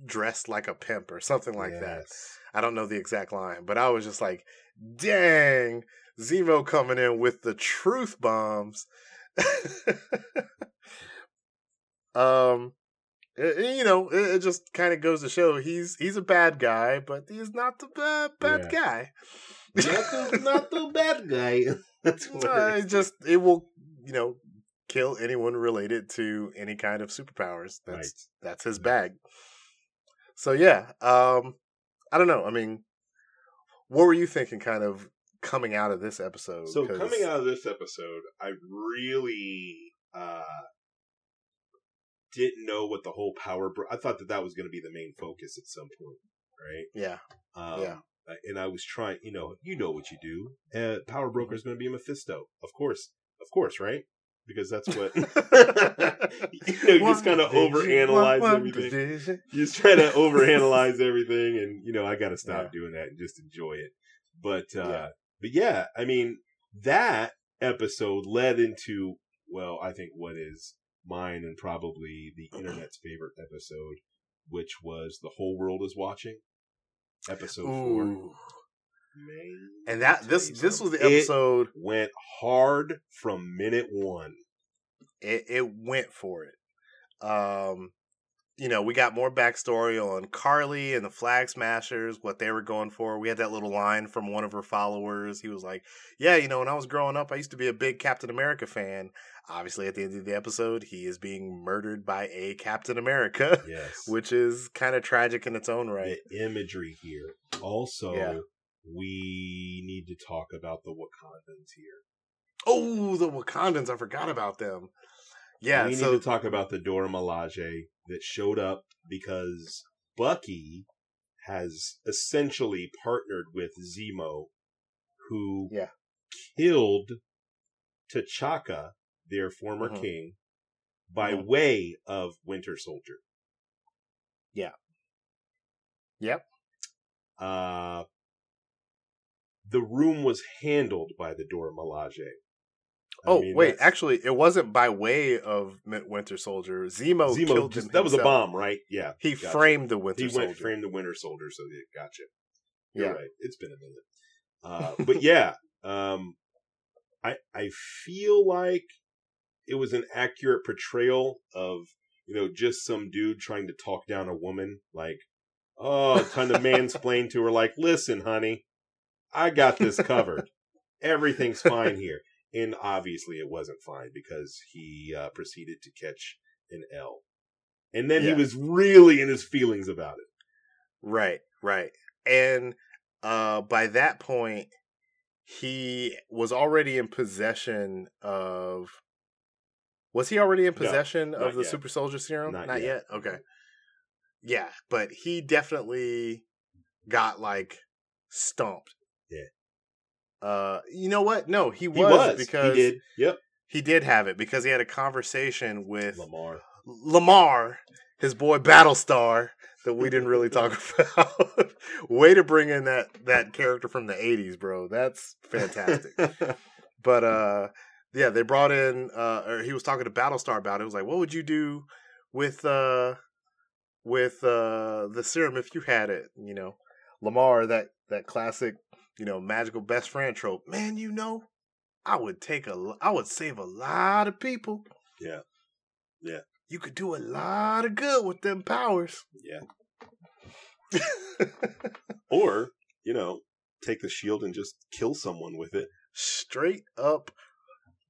Speaker 1: dressed like a pimp or something like that. I don't know the exact line, but I was just like, dang, Zemo coming in with the truth bombs. um, it- you know, it, it just kind of goes to show he's he's a bad guy, but he's not the bad bad guy.
Speaker 2: Not the, not the bad guy. That's what
Speaker 1: Uh,
Speaker 2: it
Speaker 1: it just it will you know kill anyone related to any kind of superpowers. That's
Speaker 2: Right.
Speaker 1: that's his bag. So yeah, um, I don't know. I mean, what were you thinking, kind of coming out of this episode?
Speaker 2: So
Speaker 1: 'Cause-
Speaker 2: coming out of this episode, I really uh, didn't know what the whole power. Bro- I thought that that was going to be the main focus at some point, right?
Speaker 1: yeah,
Speaker 2: Um,
Speaker 1: Yeah.
Speaker 2: And I was trying, you know, you know what you do. Uh, power broker is going to be Mephisto, of course, of course, right? Because that's what you know. You just kind of overanalyze everything. You just try to overanalyze everything, and you know, I got to stop
Speaker 1: Yeah.
Speaker 2: doing that and just enjoy it. But uh,
Speaker 1: Yeah.
Speaker 2: but yeah, I mean, that episode led into well, I think what is mine and probably the internet's favorite episode, which was the whole world is watching. Episode four.
Speaker 1: Ooh.
Speaker 2: Man,
Speaker 1: And that this this was the
Speaker 2: something. It
Speaker 1: episode.
Speaker 2: went hard from minute one.
Speaker 1: It, it went for it. Um, you know, we got more backstory on Karli and the Flag Smashers, what they were going for. We had that little line from one of her followers. He was like, "Yeah, you know, when I was growing up, I used to be a big Captain America fan." Obviously, at the end of the episode, he is being murdered by a Captain America,
Speaker 2: Yes,
Speaker 1: which is kind of tragic in its own right.
Speaker 2: the imagery here. Also,
Speaker 1: Yeah.
Speaker 2: We need to talk about the Wakandans here.
Speaker 1: Oh, the Wakandans! I forgot about them. Yeah,
Speaker 2: we
Speaker 1: so
Speaker 2: need to talk about the Dora Milaje that showed up because Bucky has essentially partnered with Zemo, who
Speaker 1: Yeah.
Speaker 2: killed T'Chaka, their former
Speaker 1: Mhm.
Speaker 2: king, by
Speaker 1: Mhm.
Speaker 2: way of Winter Soldier. Yeah.
Speaker 1: Yep.
Speaker 2: Uh, the room was handled by the Dora Milaje. I
Speaker 1: Oh
Speaker 2: mean,
Speaker 1: wait,
Speaker 2: that's-
Speaker 1: actually, it wasn't by way of Winter Soldier. Zemo,
Speaker 2: Zemo
Speaker 1: killed
Speaker 2: just,
Speaker 1: him
Speaker 2: that was a bomb, right? Yeah,
Speaker 1: He
Speaker 2: gotcha.
Speaker 1: framed the Winter
Speaker 2: he
Speaker 1: Soldier.
Speaker 2: went framed the Winter Soldier, so yeah, gotcha. You're
Speaker 1: Yeah.
Speaker 2: right. It's been a minute. Uh, but yeah, um, I I feel like it was an accurate portrayal of you know just some dude trying to talk down a woman, like oh, trying to mansplain to her, like listen, honey, I got this covered. Everything's fine here. And obviously, it wasn't fine because he uh, proceeded to catch an L, and then he was really in his feelings about it.
Speaker 1: Right, right. And uh by that point he was already in possession of Was he already in possession
Speaker 2: not
Speaker 1: of the
Speaker 2: yet.
Speaker 1: super soldier serum?
Speaker 2: Not
Speaker 1: Not,
Speaker 2: yet.
Speaker 1: yet. Okay. Yeah, but he definitely got like stumped. Uh you know what? No, he was,
Speaker 2: He was
Speaker 1: because
Speaker 2: he did. Yep,
Speaker 1: he did have it because he had a conversation with
Speaker 2: Lamar.
Speaker 1: Lamar, his boy Battlestar, that we didn't really talk about. Way to bring in that that character from the '80s, bro. That's fantastic. but uh, yeah, they brought in. Uh, or he was talking to Battlestar about it. It was like, what would you do with uh with uh the serum if you had it? You know, Lamar, that that classic, you know, magical best friend trope. Man, you know, I would take a, I would save a lot of people.
Speaker 2: Yeah. Yeah.
Speaker 1: You could do a lot of good with them powers.
Speaker 2: yeah. Or you know, take the shield and just kill someone with it.
Speaker 1: Straight up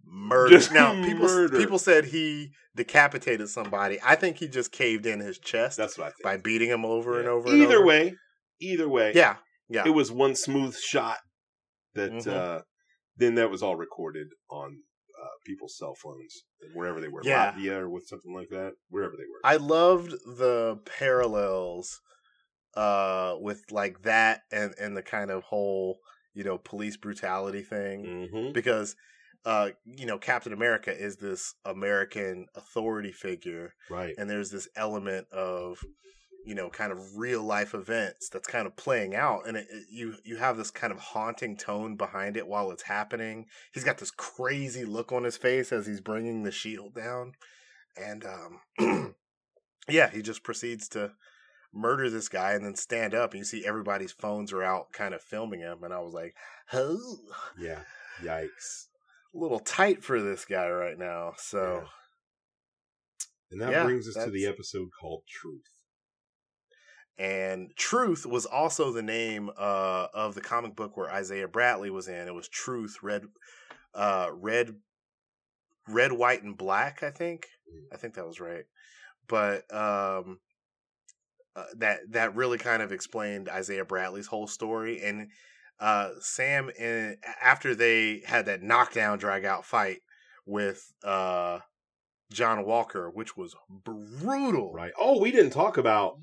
Speaker 1: murder.
Speaker 2: Just
Speaker 1: now people
Speaker 2: murder.
Speaker 1: people said he decapitated somebody. I think he just caved in his chest
Speaker 2: That's what I think.
Speaker 1: by beating him over and
Speaker 2: Yeah.
Speaker 1: over. and
Speaker 2: Either
Speaker 1: over.
Speaker 2: way, either way,
Speaker 1: Yeah. Yeah.
Speaker 2: it was one smooth shot that
Speaker 1: Mhm.
Speaker 2: uh then that was all recorded on uh, people's cell phones wherever they were
Speaker 1: Yeah.
Speaker 2: Latvia or with something like that wherever they were
Speaker 1: I loved the parallels uh with like that and and the kind of whole, you know, police brutality thing.
Speaker 2: hmm
Speaker 1: because uh you know captain america is this american authority figure
Speaker 2: right
Speaker 1: and there's this element of you know kind of real life events that's kind of playing out and it, it- you you have this kind of haunting tone behind it while it's happening he's got this crazy look on his face as he's bringing the shield down and um yeah he just proceeds to murder this guy and then stand up and you see everybody's phones are out kind of filming him and I was like, oh,
Speaker 2: Yeah. Yikes.
Speaker 1: a little tight for this guy right now. So
Speaker 2: And that
Speaker 1: Yeah,
Speaker 2: brings us to the episode called Truth.
Speaker 1: And Truth was also the name uh, of the comic book where Isaiah Bradley was in. It was Truth, red, uh, red, red, white, and black. I think. I think that was right. But um, uh, that that really kind of explained Isaiah Bradley's whole story. And uh, Sam, in, after they had that knockdown, drag out fight with uh, John Walker, which was brutal.
Speaker 2: Right. Oh, we didn't talk about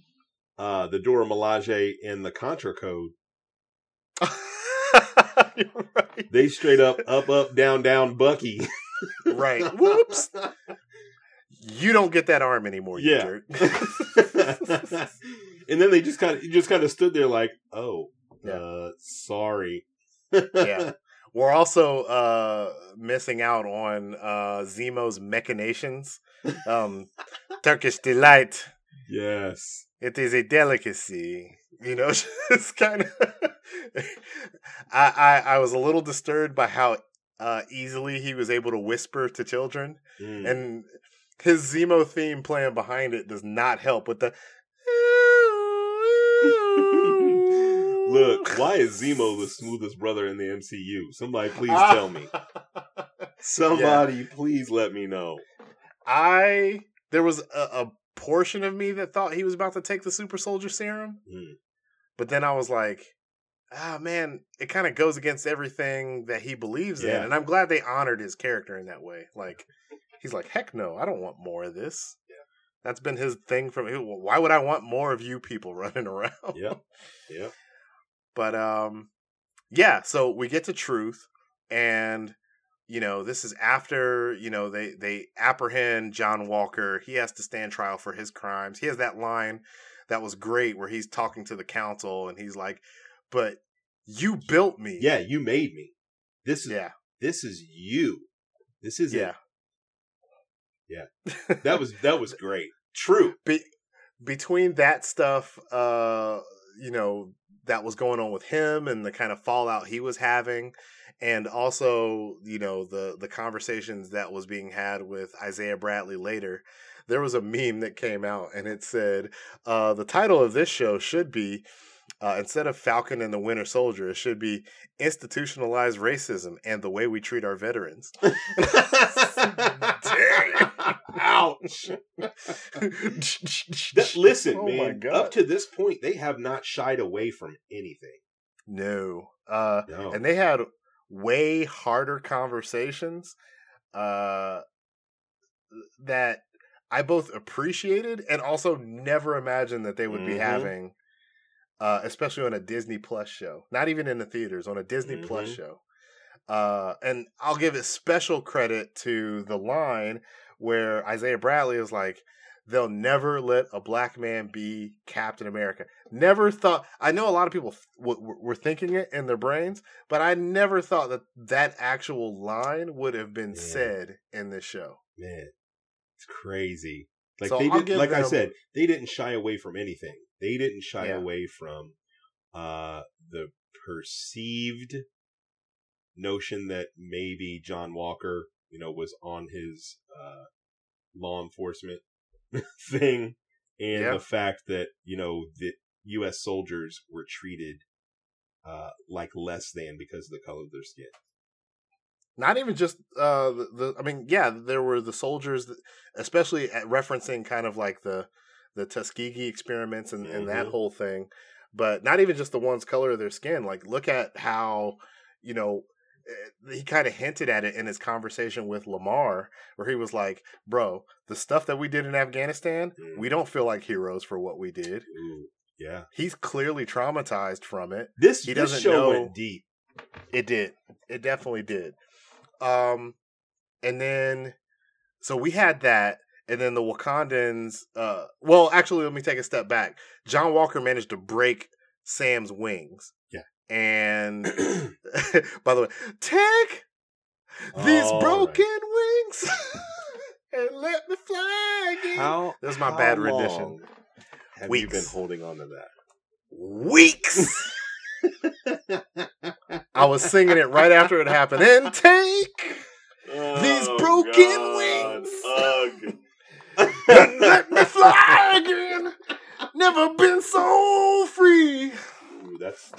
Speaker 2: uh, the Dora Milaje and the Contra Code.
Speaker 1: Right.
Speaker 2: They straight up up up down down Bucky.
Speaker 1: Right. Whoops. You don't get that arm anymore, you
Speaker 2: Yeah.
Speaker 1: jerk.
Speaker 2: and then they just kind of just kind of stood there like, oh,
Speaker 1: Yeah.
Speaker 2: uh, sorry.
Speaker 1: yeah. We're also uh, missing out on uh, Zemo's machinations. Um, Turkish delight.
Speaker 2: Yes.
Speaker 1: It is a delicacy. You know, it's kind of. I, I I was a little disturbed by how uh, easily he was able to whisper to children,
Speaker 2: Mm.
Speaker 1: and his Zemo theme playing behind it does not help with the.
Speaker 2: Look, why is Zemo the smoothest brother in the MCU? Somebody please tell me. Somebody please let me know.
Speaker 1: I there was a, a portion of me that thought he was about to take the super soldier serum,
Speaker 2: Mm.
Speaker 1: but then I was like, ah man, it kind of goes against everything that he believes in, and I'm glad they honored his character in that way. Like he's like, heck no, I don't want more of this.
Speaker 2: Yeah.
Speaker 1: That's been his thing from. Why would I want more of you people running around?
Speaker 2: Yeah. Yeah.
Speaker 1: But um yeah, so we get to truth and you know, this is after, you know, they they apprehend John Walker. He has to stand trial for his crimes. He has that line that was great where he's talking to the council and he's like, "But you built me."
Speaker 2: Yeah, you made me. This is
Speaker 1: Yeah.
Speaker 2: this is you. This is
Speaker 1: yeah. Yeah.
Speaker 2: That was that was great. True.
Speaker 1: Be- between that stuff uh you know that was going on with him and the kind of fallout he was having and also you know the the conversations that was being had with Isaiah Bradley later there was a meme that came out and it said uh the title of this show should be uh, instead of Falcon and the Winter Soldier, it should be institutionalized racism and the way we treat our veterans.
Speaker 2: Ouch. That- listen,
Speaker 1: Oh
Speaker 2: man. Up to this point, they have not shied away from anything.
Speaker 1: No. Uh,
Speaker 2: No.
Speaker 1: and they had way harder conversations uh, that I both appreciated and also never imagined that they would be
Speaker 2: Mhm.
Speaker 1: having, uh, especially on a Disney Plus show. Not even in the theaters, on a Disney Plus
Speaker 2: Mhm.
Speaker 1: show. Uh, and I'll give it special credit to the line where Isaiah Bradley is like, they'll never let a black man be Captain America. Never thought. I know a lot of people w- w- were thinking it in their brains, but I never thought that that actual line would have been
Speaker 2: Yeah.
Speaker 1: said in this show.
Speaker 2: Man, it's crazy. Like
Speaker 1: So
Speaker 2: they did, like I said, they didn't shy away from anything. They didn't shy
Speaker 1: Yeah.
Speaker 2: away from uh the perceived notion that maybe John Walker, you know, was on his uh law enforcement thing and
Speaker 1: Yeah.
Speaker 2: the fact that, you know, the US soldiers were treated uh like less than because of the color of their skin.
Speaker 1: Not even just uh, the, the. I mean, yeah, there were the soldiers, that, especially at referencing kind of like the the Tuskegee experiments and, and that
Speaker 2: Mhm.
Speaker 1: whole thing. But not even just the one's color of their skin. Like, look at how you know he kind of hinted at it in his conversation with Lamar, where he was like, "Bro, the stuff that we did in Afghanistan,
Speaker 2: Mm.
Speaker 1: we don't feel like heroes for what we did.
Speaker 2: Ooh, yeah.
Speaker 1: He's clearly traumatized from it.
Speaker 2: This,
Speaker 1: He
Speaker 2: this
Speaker 1: doesn't
Speaker 2: show
Speaker 1: know-
Speaker 2: went deep.
Speaker 1: It did. It definitely did. Um, and then so we had that, and then the Wakandans. Uh, well, actually, let me take a step back. John Walker managed to break Sam's wings.
Speaker 2: Yeah.
Speaker 1: And by the way, take these oh,
Speaker 2: All
Speaker 1: broken wings and let me fly again.
Speaker 2: How
Speaker 1: That's my bad rendition.
Speaker 2: have
Speaker 1: Weeks.
Speaker 2: you been holding on to that?
Speaker 1: Weeks. I was singing it right after it happened. And take These oh, broken wings.
Speaker 2: Ugh.
Speaker 1: and let me fly again. Never been so free.
Speaker 2: Ooh, that's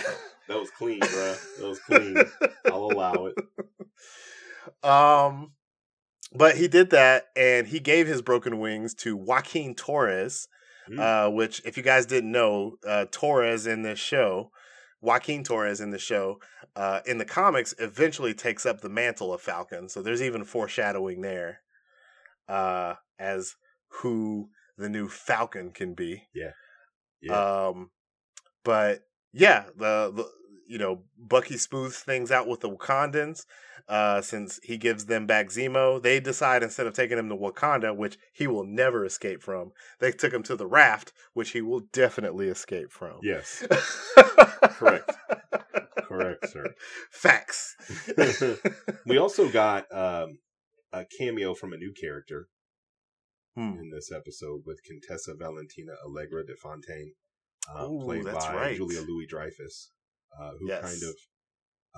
Speaker 2: that was clean, bro. That was clean. I'll allow it.
Speaker 1: Um, but he did that, and he gave his broken wings to Joaquin Torres,
Speaker 2: Hmm.
Speaker 1: uh, which, if you guys didn't know, uh, Torres in this show, Joaquin Torres in the show, uh, in the comics, eventually takes up the mantle of Falcon. So there's even foreshadowing there, uh, as who the new Falcon can be.
Speaker 2: Yeah.
Speaker 1: Um, but yeah, the, the you know Bucky smooths things out with the Wakandans. Uh, since he gives them back Zemo, they decide instead of taking him to Wakanda, which he will never escape from, they took him to the raft, which he will definitely escape from.
Speaker 2: Yes, correct, correct, sir.
Speaker 1: Facts.
Speaker 2: we also got um, a cameo from a new character
Speaker 1: Hmm.
Speaker 2: in this episode with Contessa Valentina Allegra de Fontaine, uh,
Speaker 1: Ooh,
Speaker 2: played
Speaker 1: that's
Speaker 2: by
Speaker 1: right.
Speaker 2: Julia Louis Dreyfus, uh, who
Speaker 1: Yes.
Speaker 2: kind of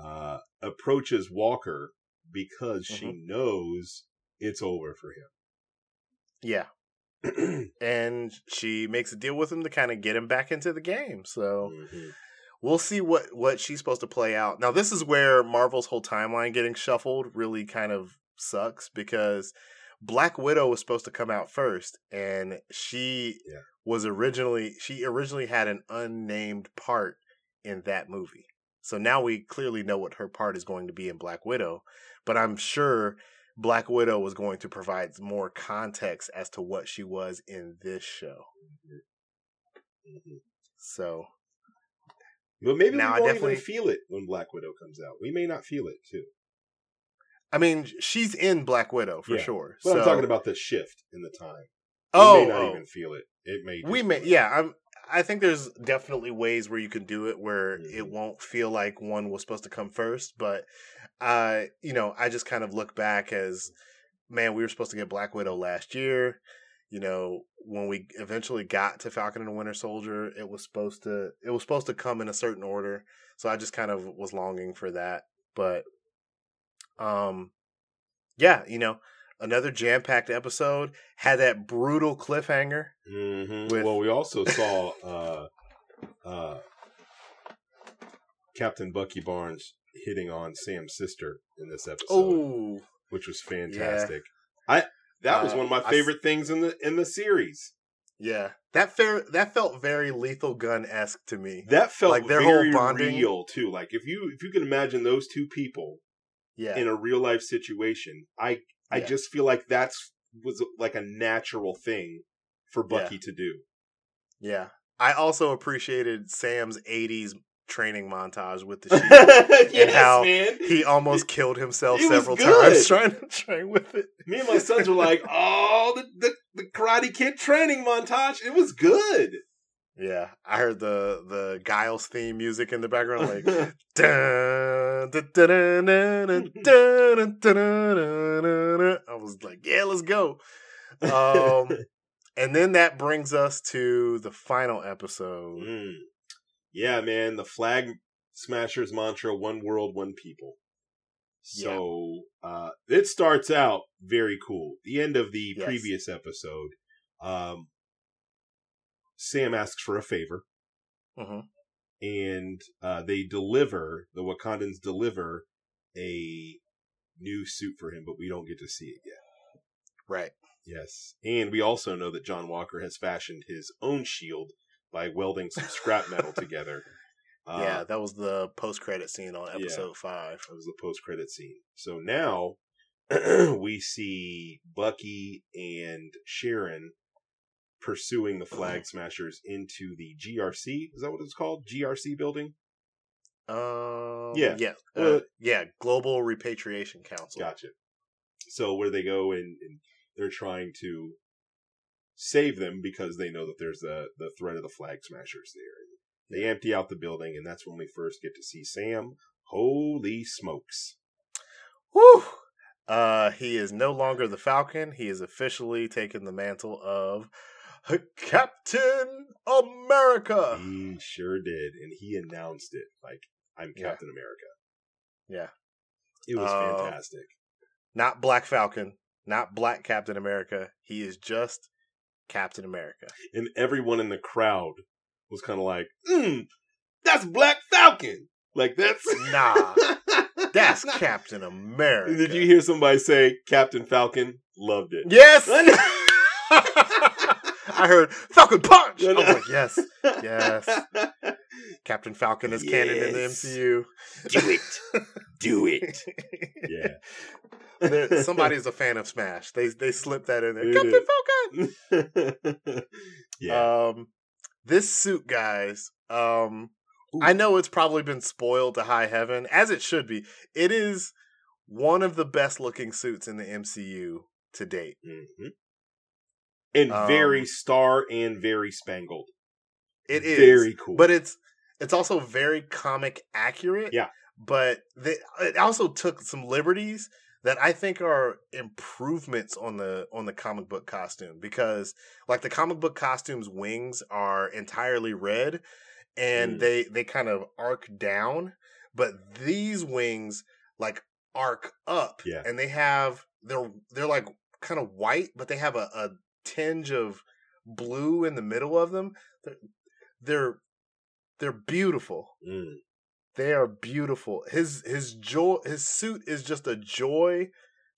Speaker 2: uh, approaches Walker because she
Speaker 1: Mm-hmm.
Speaker 2: knows it's over for him. Yeah.
Speaker 1: And she makes a deal with him to kind of get him back into the game. So
Speaker 2: Mhm.
Speaker 1: we'll see what what she's supposed to play out. Now this is where Marvel's whole timeline getting shuffled really kind of sucks because Black Widow was supposed to come out first and she
Speaker 2: Yeah.
Speaker 1: was originally she originally had an unnamed part in that movie. So now we clearly know what her part is going to be in Black Widow, but I'm sure Black Widow was going to provide more context as to what she was in this show.
Speaker 2: Mhm.
Speaker 1: So
Speaker 2: But maybe
Speaker 1: Now, I
Speaker 2: we won't
Speaker 1: definitely-
Speaker 2: even feel it when Black Widow comes out. We may not feel it too.
Speaker 1: I mean, she's in Black Widow for
Speaker 2: Yeah.
Speaker 1: sure.
Speaker 2: But
Speaker 1: so,
Speaker 2: I'm talking about the shift in the time. We
Speaker 1: oh,
Speaker 2: may not
Speaker 1: oh.
Speaker 2: even feel it. It may.
Speaker 1: we may, yeah. I'm. I think there's definitely ways where you can do it where it
Speaker 2: Mhm.
Speaker 1: won't feel like one was supposed to come first. But, uh, you know, I just kind of look back as, man, we were supposed to get Black Widow last year. You know, when we eventually got to Falcon and the Winter Soldier, it was supposed to it was supposed to come in a certain order. So I just kind of was longing for that. But, um, yeah, you know, another jam packed episode had that brutal cliffhanger.
Speaker 2: Mhm.
Speaker 1: with-
Speaker 2: well, we also saw uh, uh, Captain Bucky Barnes hitting on Sam's sister in this episode,
Speaker 1: Oh,
Speaker 2: which was fantastic. I that was
Speaker 1: Uh,
Speaker 2: one of my
Speaker 1: I
Speaker 2: favorite things in the in the series.
Speaker 1: yeah. That fair that felt very lethal gun esque to me.
Speaker 2: That felt
Speaker 1: Like, their whole
Speaker 2: very
Speaker 1: bonding-
Speaker 2: real too. Like if you if you can imagine those two people
Speaker 1: Yeah.
Speaker 2: in a real life situation, I I
Speaker 1: Yeah.
Speaker 2: just feel like that's was like a natural thing for Bucky to do.
Speaker 1: yeah. I also appreciated Sam's 80s training montage with the sheep.
Speaker 2: yes,
Speaker 1: how
Speaker 2: man.
Speaker 1: he almost killed himself
Speaker 2: It
Speaker 1: several times trying to train with it.
Speaker 2: Me and my sons were like, "Oh, the, the the Karate Kid training montage. It was good."
Speaker 1: Yeah, I heard the the Giles theme music in the background, like I was like, yeah, let's go. Um, and then that brings us to the final episode.
Speaker 2: Mm. Yeah, man, the flag smashers mantra: one world, one people. So yeah. uh, it starts out very cool. The end of the
Speaker 1: yes.
Speaker 2: previous episode. Um, Sam asks for a favor,
Speaker 1: Mhm.
Speaker 2: and uh, they deliver. The Wakandans deliver a new suit for him, but we don't get to see it yet.
Speaker 1: Right.
Speaker 2: Yes. And we also know that John Walker has fashioned his own shield by welding some scrap metal together. Uh,
Speaker 1: yeah, that was the post credit scene on
Speaker 2: yeah.
Speaker 1: episode five.
Speaker 2: That was the post credit scene. So now we see Bucky and Sharon pursuing the flag smashers into the GRC. Is that what it's called? GRC building?
Speaker 1: Um,
Speaker 2: Yeah.
Speaker 1: yeah, uh, yeah. Global Repatriation Council.
Speaker 2: Gotcha. So where they go and, and they're trying to save them because they know that there's the the threat of the flag smashers there. They empty out the building, and that's when we first get to see Sam. Holy smokes!
Speaker 1: Woo! Uh, he is no longer the Falcon. He is officially taken the mantle of Captain America.
Speaker 2: He sure did, and he announced it like I'm
Speaker 1: Yeah.
Speaker 2: Captain America.
Speaker 1: Yeah.
Speaker 2: It was
Speaker 1: Uh,
Speaker 2: fantastic.
Speaker 1: Not Black Falcon, not Black Captain America. He is just Captain America.
Speaker 2: And everyone in the crowd was kind of like, mm, "That's Black Falcon." Like that's
Speaker 1: Nah, that's Captain America.
Speaker 2: Did you hear somebody say Captain Falcon? Loved it.
Speaker 1: Yes. I heard Falcon Punch. I was like, yes, yes. Captain Falcon is canon in the MCU.
Speaker 2: Do it. Do it. Yeah.
Speaker 1: There- Somebody's a fan of Smash. They they slipped that in there. Captain. Falcon.
Speaker 2: yeah.
Speaker 1: Um, this suit, guys. Um,
Speaker 2: Ooh.
Speaker 1: I know it's probably been spoiled to high heaven, as it should be. It is one of the best looking suits in the MCU to date.
Speaker 2: Mhm. And very
Speaker 1: Um,
Speaker 2: star and very spangled.
Speaker 1: It is
Speaker 2: very cool.
Speaker 1: but it's it's also very comic accurate.
Speaker 2: Yeah.
Speaker 1: But they, it also took some liberties that I think are improvements on the on the comic book costume because like the comic book costume's wings are entirely red and
Speaker 2: Mm.
Speaker 1: they they kind of arc down, but these wings like arc up
Speaker 2: Yeah.
Speaker 1: and they have they're they're like kind of white but they have a, a tinge of blue in the middle of them. They're they're, they're beautiful.
Speaker 2: Mm.
Speaker 1: They are beautiful. His his joy his suit is just a joy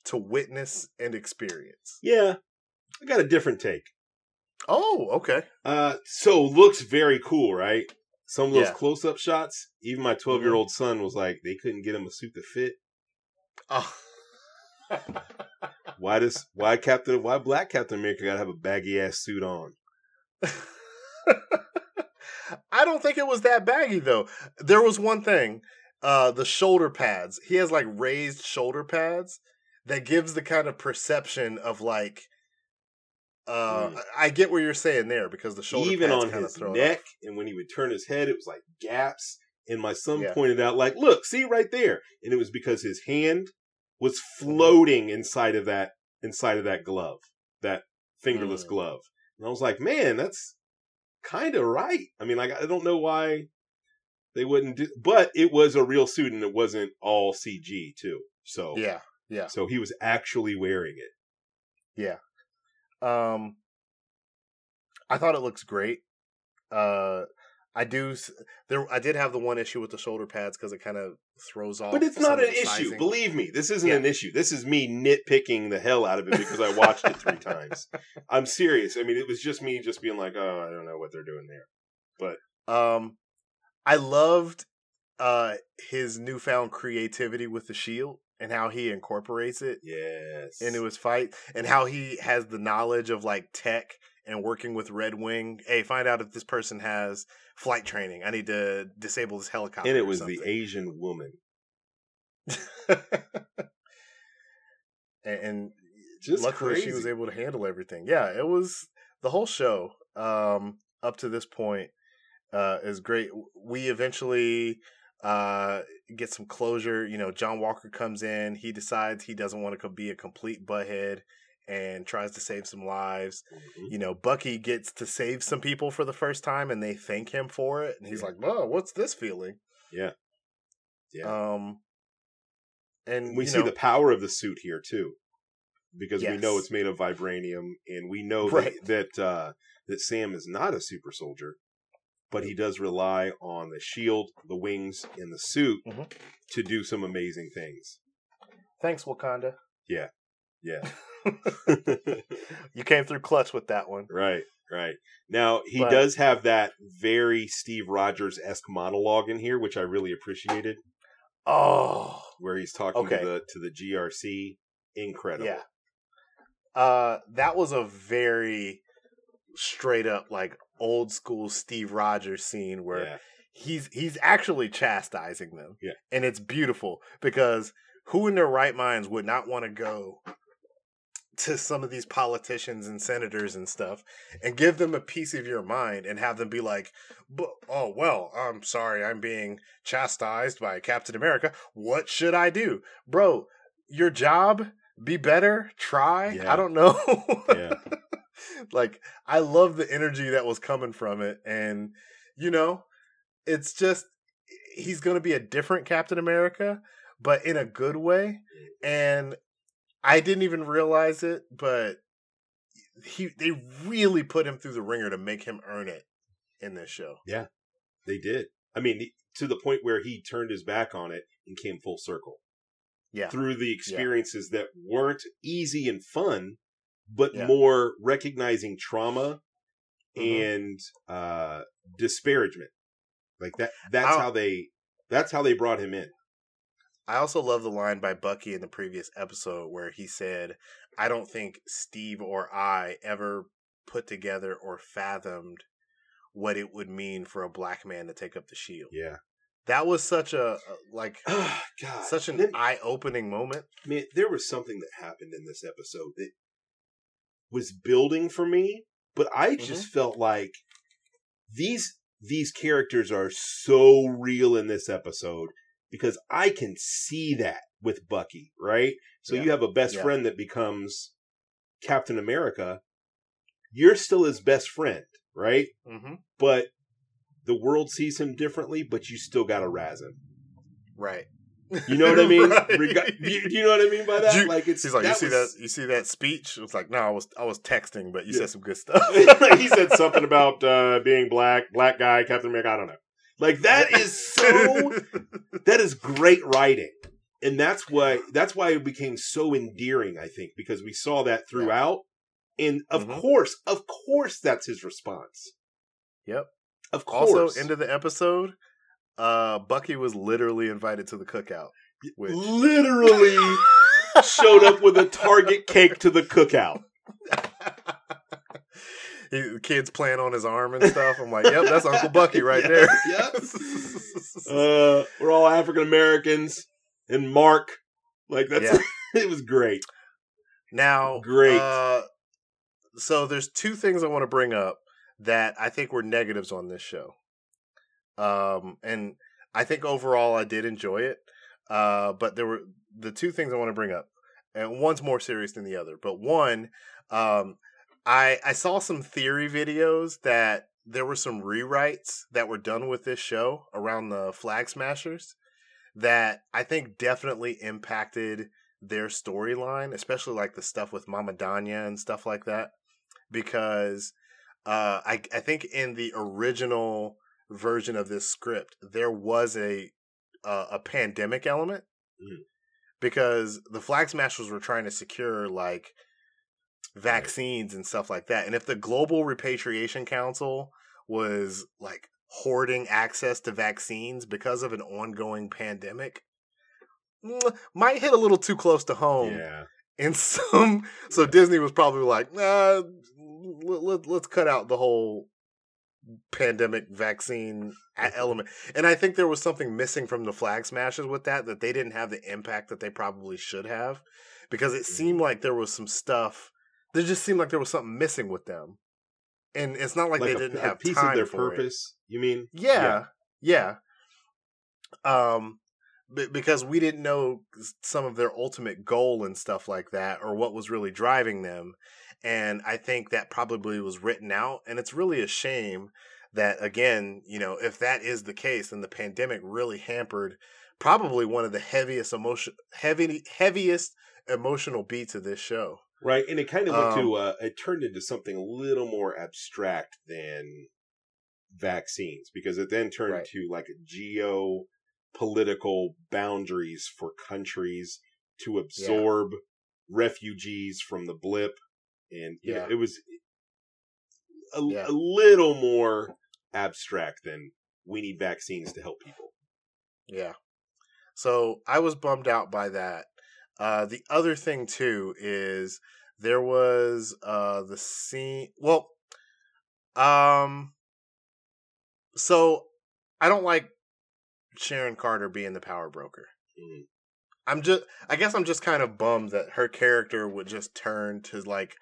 Speaker 1: to witness and experience.
Speaker 2: Yeah. I got a different take.
Speaker 1: Oh, okay.
Speaker 2: Uh, so looks very cool, right? Some of those
Speaker 1: Yeah.
Speaker 2: close up shots, even my 12 year old son was like, they couldn't get him a suit to fit.
Speaker 1: Oh.
Speaker 2: Why does why Captain why Black Captain America gotta have a baggy ass suit on?
Speaker 1: I don't think it was that baggy though. There was one thing, uh the shoulder pads. He has like raised shoulder pads that gives the kind of perception of like uh
Speaker 2: Mm.
Speaker 1: I get what you're saying there because the shoulder
Speaker 2: Even
Speaker 1: pads
Speaker 2: on his
Speaker 1: throw
Speaker 2: neck,
Speaker 1: off.
Speaker 2: and when he would turn his head, it was like gaps. And my son
Speaker 1: Yeah.
Speaker 2: pointed out, like, look, see right there. And it was because his hand was floating inside of that inside of that glove, that fingerless
Speaker 1: Mm.
Speaker 2: glove. And I was like, man, that's kind of right. I mean, like, I don't know why they wouldn't do, but it was a real suit and it wasn't all CG too. So
Speaker 1: Yeah. Yeah.
Speaker 2: so he was actually wearing it. Yeah.
Speaker 1: Um, I thought it looks great. Uh, I do. There, I did have the one issue with the shoulder pads because it kind of throws off.
Speaker 2: But it's not an issue.
Speaker 1: sizing.
Speaker 2: Believe me, this isn't
Speaker 1: Yeah.
Speaker 2: an issue. This is me nitpicking the hell out of it because I watched it three times. I'm serious. I mean, it was just me just being like, oh, I don't know what they're doing there.
Speaker 1: But um, I loved uh his newfound creativity with the shield and how he incorporates it
Speaker 2: Yes.
Speaker 1: into his fight and how he has the knowledge of like tech and working with Red Wing. Hey, find out if this person has flight training. I need to disable this helicopter.
Speaker 2: and it was the. Asian woman.
Speaker 1: and, and
Speaker 2: Just
Speaker 1: luckily
Speaker 2: crazy.
Speaker 1: she was able to handle everything. Yeah, it was the whole show um, up to this point uh, is great. We eventually uh, get some closure. You know, John Walker comes in. He decides he doesn't want to be a complete butthead and tries to save some lives.
Speaker 2: Mhm.
Speaker 1: You know, Bucky gets to save some people for the first time, and they thank him for it. And he's
Speaker 2: Yeah.
Speaker 1: like, "Oh, what's this feeling?"
Speaker 2: Yeah.
Speaker 1: Um, and
Speaker 2: we see
Speaker 1: know,
Speaker 2: the power of the suit here too, because we know it's made of vibranium, and we know
Speaker 1: Right.
Speaker 2: that that, uh, that Sam is not a super soldier, but he does rely on the shield, the wings, and the suit
Speaker 1: Mhm.
Speaker 2: to do some amazing things.
Speaker 1: thanks, Wakanda.
Speaker 2: Yeah. Yeah.
Speaker 1: You came through clutch with that one.
Speaker 2: right, right. Now he
Speaker 1: But-
Speaker 2: does have that very Steve Rogers esque monologue in here, which I really appreciated,
Speaker 1: Oh,
Speaker 2: where he's talking
Speaker 1: Okay.
Speaker 2: to the to the GRC. Incredible.
Speaker 1: yeah. Uh, that was a very straight up like old school Steve Rogers scene where
Speaker 2: Yeah.
Speaker 1: he's he's actually chastising them.
Speaker 2: Yeah.
Speaker 1: And it's beautiful because who in their right minds would not want to go to some of these politicians and senators and stuff and give them a piece of your mind and have them be like, "Oh, well, I'm sorry. I'm being chastised by Captain America. What should I do?" Bro, your job be better, try.
Speaker 2: Yeah.
Speaker 1: I don't know.
Speaker 2: Yeah.
Speaker 1: like I love the energy that was coming from it, and you know, it's just he's going to be a different Captain America, but in a good way. And I didn't even realize it, but he they really put him through the ringer to make him earn it in this show.
Speaker 2: Yeah, they did. I mean, to the point where he turned his back on it and came full circle.
Speaker 1: Yeah.
Speaker 2: Through the experiences yeah. that weren't easy and fun, but
Speaker 1: Yeah.
Speaker 2: more recognizing trauma
Speaker 1: Mhm.
Speaker 2: and uh disparagement. Like that that's
Speaker 1: I'll-
Speaker 2: how they that's how they brought him in.
Speaker 1: I also love the line by Bucky in the previous episode where he said, I don't think Steve or I ever put together or fathomed what it would mean for a black man to take up the shield.
Speaker 2: Yeah.
Speaker 1: That was such a, like
Speaker 2: Oh god.
Speaker 1: such an
Speaker 2: Then-
Speaker 1: eye-opening moment.
Speaker 2: man, there was something that happened in this episode that was building for me, but I mm-hmm. just felt like these these characters are so real in this episode because I can see that with Bucky, right? So
Speaker 1: Yeah.
Speaker 2: you have a best
Speaker 1: Yeah.
Speaker 2: friend that becomes Captain America. You're still his best friend, right?
Speaker 1: hmm
Speaker 2: But the world sees him differently, but you still got to razz him.
Speaker 1: Right.
Speaker 2: You know what I mean?
Speaker 1: Right.
Speaker 2: You, you know what I mean by that?
Speaker 1: You-
Speaker 2: like it's
Speaker 1: He's like, you see
Speaker 2: was-
Speaker 1: that? You see that speech? It's like, no, I was, I was texting, but you
Speaker 2: Yeah.
Speaker 1: said some good stuff.
Speaker 2: he said something about uh, being black, black guy, Captain America. I don't know. Like that is so. that is great writing, and that's why that's why it became so endearing. I think because we saw that throughout, and of
Speaker 1: Mhm.
Speaker 2: course, of course, that's his response.
Speaker 1: Yep.
Speaker 2: Of course.
Speaker 1: Also, end of the episode, uh, Bucky was literally invited to the cookout. Which
Speaker 2: literally showed up with a Target cake to the cookout.
Speaker 1: he, the kids playing on his arm and stuff. I'm like, yep, that's Uncle Bucky right
Speaker 2: Yeah,
Speaker 1: there.
Speaker 2: yep. Uh, we're all African Americans, and Mark, like that's
Speaker 1: Yeah.
Speaker 2: it was great.
Speaker 1: now,
Speaker 2: Great.
Speaker 1: Uh, so there's two things I want to bring up that I think were negatives on this show. Um, and I think overall I did enjoy it. Uh, but there were the two things I want to bring up, and one's more serious than the other. But one, um, I I saw some theory videos that there were some rewrites that were done with this show around the Flag Smashers that I think definitely impacted their storyline, especially like the stuff with Mama Donya and stuff like that, because uh, I I think in the original version of this script there was a uh, a pandemic element
Speaker 2: Mhm.
Speaker 1: because the Flag Smashers were trying to secure like vaccines and stuff like that, and if the Global Repatriation Council was like hoarding access to vaccines because of an ongoing pandemic mm, might hit a little too close to home
Speaker 2: yeah.
Speaker 1: and some so disney was probably like nah let, let, let's cut out the whole pandemic vaccine element and i think there was something missing from the flag smashes with that that they didn't have the impact that they probably should have because it seemed like there was some stuff there just seemed like there was something missing with them and it's not like, they
Speaker 2: a-
Speaker 1: didn't
Speaker 2: a
Speaker 1: have
Speaker 2: piece
Speaker 1: time
Speaker 2: of their
Speaker 1: for it.
Speaker 2: purpose. You mean?
Speaker 1: Yeah, yeah. Um, b- because we didn't know some of their ultimate goal and stuff like that, or what was really driving them. And I think that probably was written out, and it's really a shame that again, you know, if that is the case, then the pandemic really hampered probably one of the heaviest emotion, heavy, heaviest emotional beats of this show.
Speaker 2: Right, and it kind of went
Speaker 1: Um,
Speaker 2: to uh, it turned into something a little more abstract than vaccines because it then turned
Speaker 1: Right.
Speaker 2: to like geopolitical boundaries for countries to absorb refugees from the blip, and you know,
Speaker 1: Yeah.
Speaker 2: it was a,
Speaker 1: Yeah.
Speaker 2: a little more abstract than we need vaccines to help people.
Speaker 1: Yeah. So I was bummed out by that. Uh, the other thing too is there was uh, the scene. Well, um, so I don't like Sharon Carter being the power broker.
Speaker 2: Mm.
Speaker 1: I'm just, I guess I'm just kind of bummed that her character would just turn to like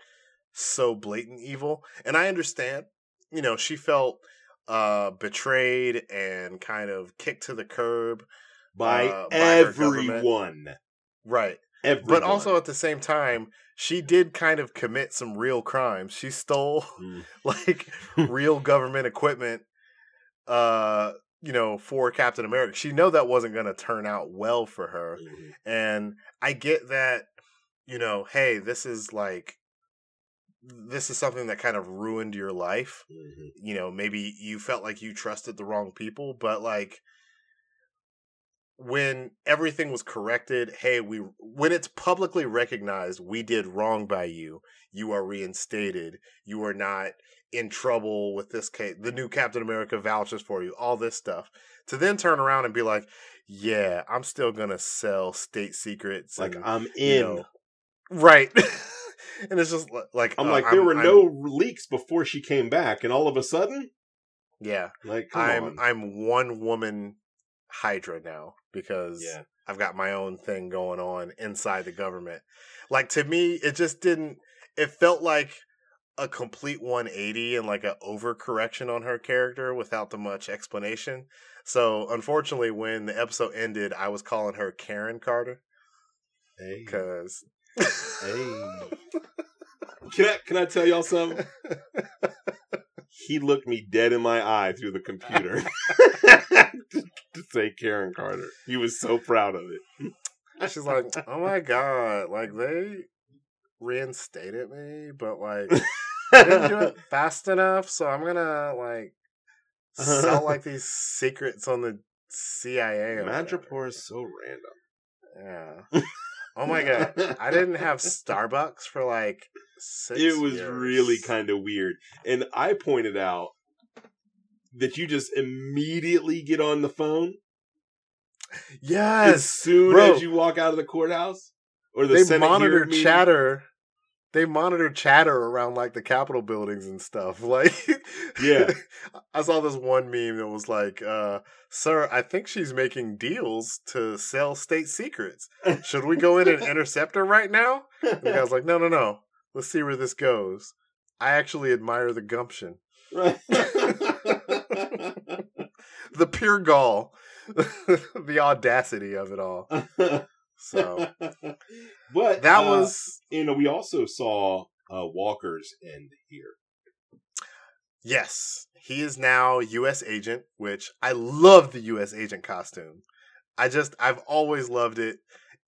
Speaker 1: so blatant evil. And I understand, you know, she felt uh betrayed and kind of kicked to the curb
Speaker 2: By
Speaker 1: Uh, by
Speaker 2: everyone.
Speaker 1: Right.
Speaker 2: Everyone.
Speaker 1: but also at the same time, she did kind of commit some real crimes. She stole
Speaker 2: Mm.
Speaker 1: like real government equipment uh you know for Captain America. She know that wasn't going to turn out well for her.
Speaker 2: Mhm.
Speaker 1: And I get that you know, hey, this is like this is something that kind of ruined your life.
Speaker 2: Mhm.
Speaker 1: You know, maybe you felt like you trusted the wrong people, but like when everything was corrected, hey, we when it's publicly recognized we did wrong by you, you are reinstated. You are not in trouble with this case. The new Captain America vouchers for you, all this stuff. To then turn around and be like, yeah, I'm still gonna sell state secrets.
Speaker 2: Like
Speaker 1: and,
Speaker 2: I'm
Speaker 1: you
Speaker 2: in.
Speaker 1: know, right. and it's just like
Speaker 2: I'm
Speaker 1: uh,
Speaker 2: like, there were
Speaker 1: I'm-
Speaker 2: no leaks before she came back, and all of a sudden,
Speaker 1: yeah.
Speaker 2: like,
Speaker 1: I'm
Speaker 2: on.
Speaker 1: I'm one woman Hydra now because
Speaker 2: yeah.
Speaker 1: I've got my own thing going on inside the government. Like to me, it just didn't. It felt like a complete 180 and like a overcorrection on her character without the much explanation. So unfortunately, when the episode ended, I was calling her Karen Carter
Speaker 2: Hey.
Speaker 1: because.
Speaker 2: Hey. Can I can I tell y'all something? He looked me dead in my eye through the computer to say Karen Carter. He was so proud of it.
Speaker 1: She's like, oh my god, like they reinstated me, but like I didn't do it fast enough, so I'm gonna like sell uh-huh. like these secrets on the CIA.
Speaker 2: Madripoor is so random.
Speaker 1: Yeah. Oh my god, I didn't have Starbucks for like six.
Speaker 2: it was
Speaker 1: years.
Speaker 2: really kind of weird. And I pointed out that you just immediately get on the phone
Speaker 1: Yes.
Speaker 2: as soon
Speaker 1: bro.
Speaker 2: as you walk out of the courthouse or the
Speaker 1: They
Speaker 2: Senate
Speaker 1: monitor chatter. They monitor chatter around like the Capitol buildings and stuff. Like,
Speaker 2: Yeah.
Speaker 1: I saw this one meme that was like, uh, "Sir, I think she's making deals to sell state secrets. Should we go in and intercept her right now?" And the guy's like, "No, no, no. Let's see where this goes." I actually admire the gumption,
Speaker 2: Right.
Speaker 1: the pure gall, the audacity of it all. So
Speaker 2: but
Speaker 1: that
Speaker 2: uh,
Speaker 1: was
Speaker 2: you know we also saw uh, Walker's end here.
Speaker 1: Yes, he is now U.S. agent, which I love the U.S. agent costume. I just I've always loved it.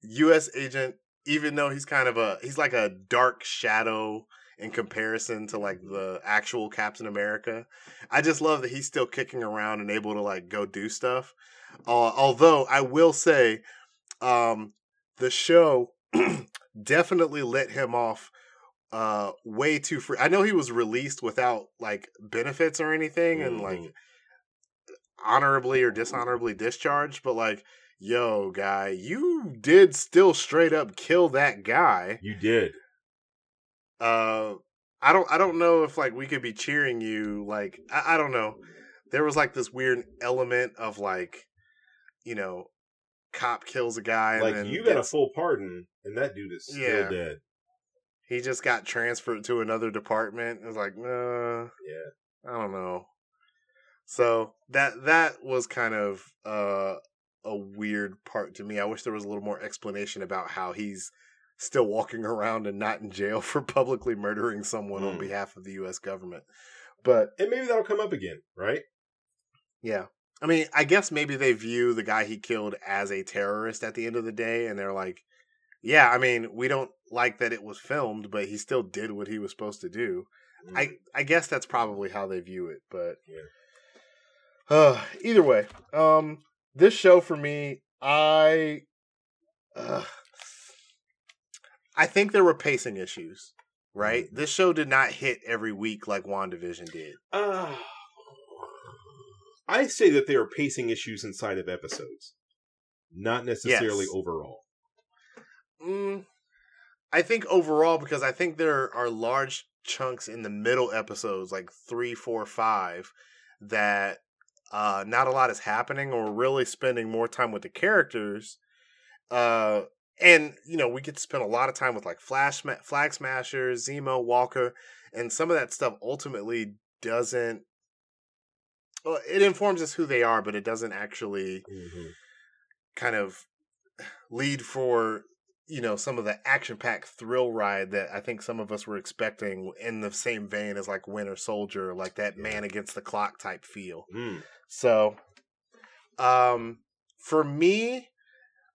Speaker 1: U.S. agent, even though he's kind of a he's like a dark shadow in comparison to like the actual Captain America. I just love that he's still kicking around and able to like go do stuff. Uh, although I will say, um, the show definitely let him off uh way too free. I know he was released without like benefits or anything and like
Speaker 2: Mhm.
Speaker 1: honorably or dishonorably discharged, but like yo guy, you did still straight up kill that guy.
Speaker 2: You did.
Speaker 1: Uh I don't I don't know if like we could be cheering you like I, I don't know. There was like this weird element of like you know cop kills a guy
Speaker 2: Like you got a full pardon, and that dude is still
Speaker 1: Yeah.
Speaker 2: dead.
Speaker 1: he just got transferred to another department. It was like, uh,
Speaker 2: Yeah.
Speaker 1: I don't know. So that that was kind of uh, a weird part to me. I wish there was a little more explanation about how he's still walking around and not in jail for publicly murdering someone on
Speaker 2: Hmm.
Speaker 1: behalf of the U.S. government. But
Speaker 2: And maybe that'll come up again, right?
Speaker 1: yeah, I mean, I guess maybe they view the guy he killed as a terrorist at the end of the day, and they're like, yeah, I mean, we don't like that it was filmed, but he still did what he was supposed to do. I I guess that's probably how they view it, but uh, either way, um, this show for me, I, uh, I think there were pacing issues. Right, this show did not hit every week like Wandavision did.
Speaker 2: Uh, I say that there are pacing issues inside of episodes, not necessarily
Speaker 1: Yes.
Speaker 2: overall.
Speaker 1: Mm, I think overall, because I think there are large chunks in the middle episodes, like three, four, five, that uh, not a lot is happening, or really spending more time with the characters. Uh, and you know, we get to spend a lot of time with like Flash, Flag Smashers, Zemo, Walker, and some of that stuff ultimately doesn't. Well, it informs us who they are, but it doesn't actually kind of lead for you know some of the action packed thrill ride that I think some of us were expecting in the same vein as like Winter Soldier, like that
Speaker 2: Yeah.
Speaker 1: man against the clock type feel.
Speaker 2: Mm.
Speaker 1: So, um, for me,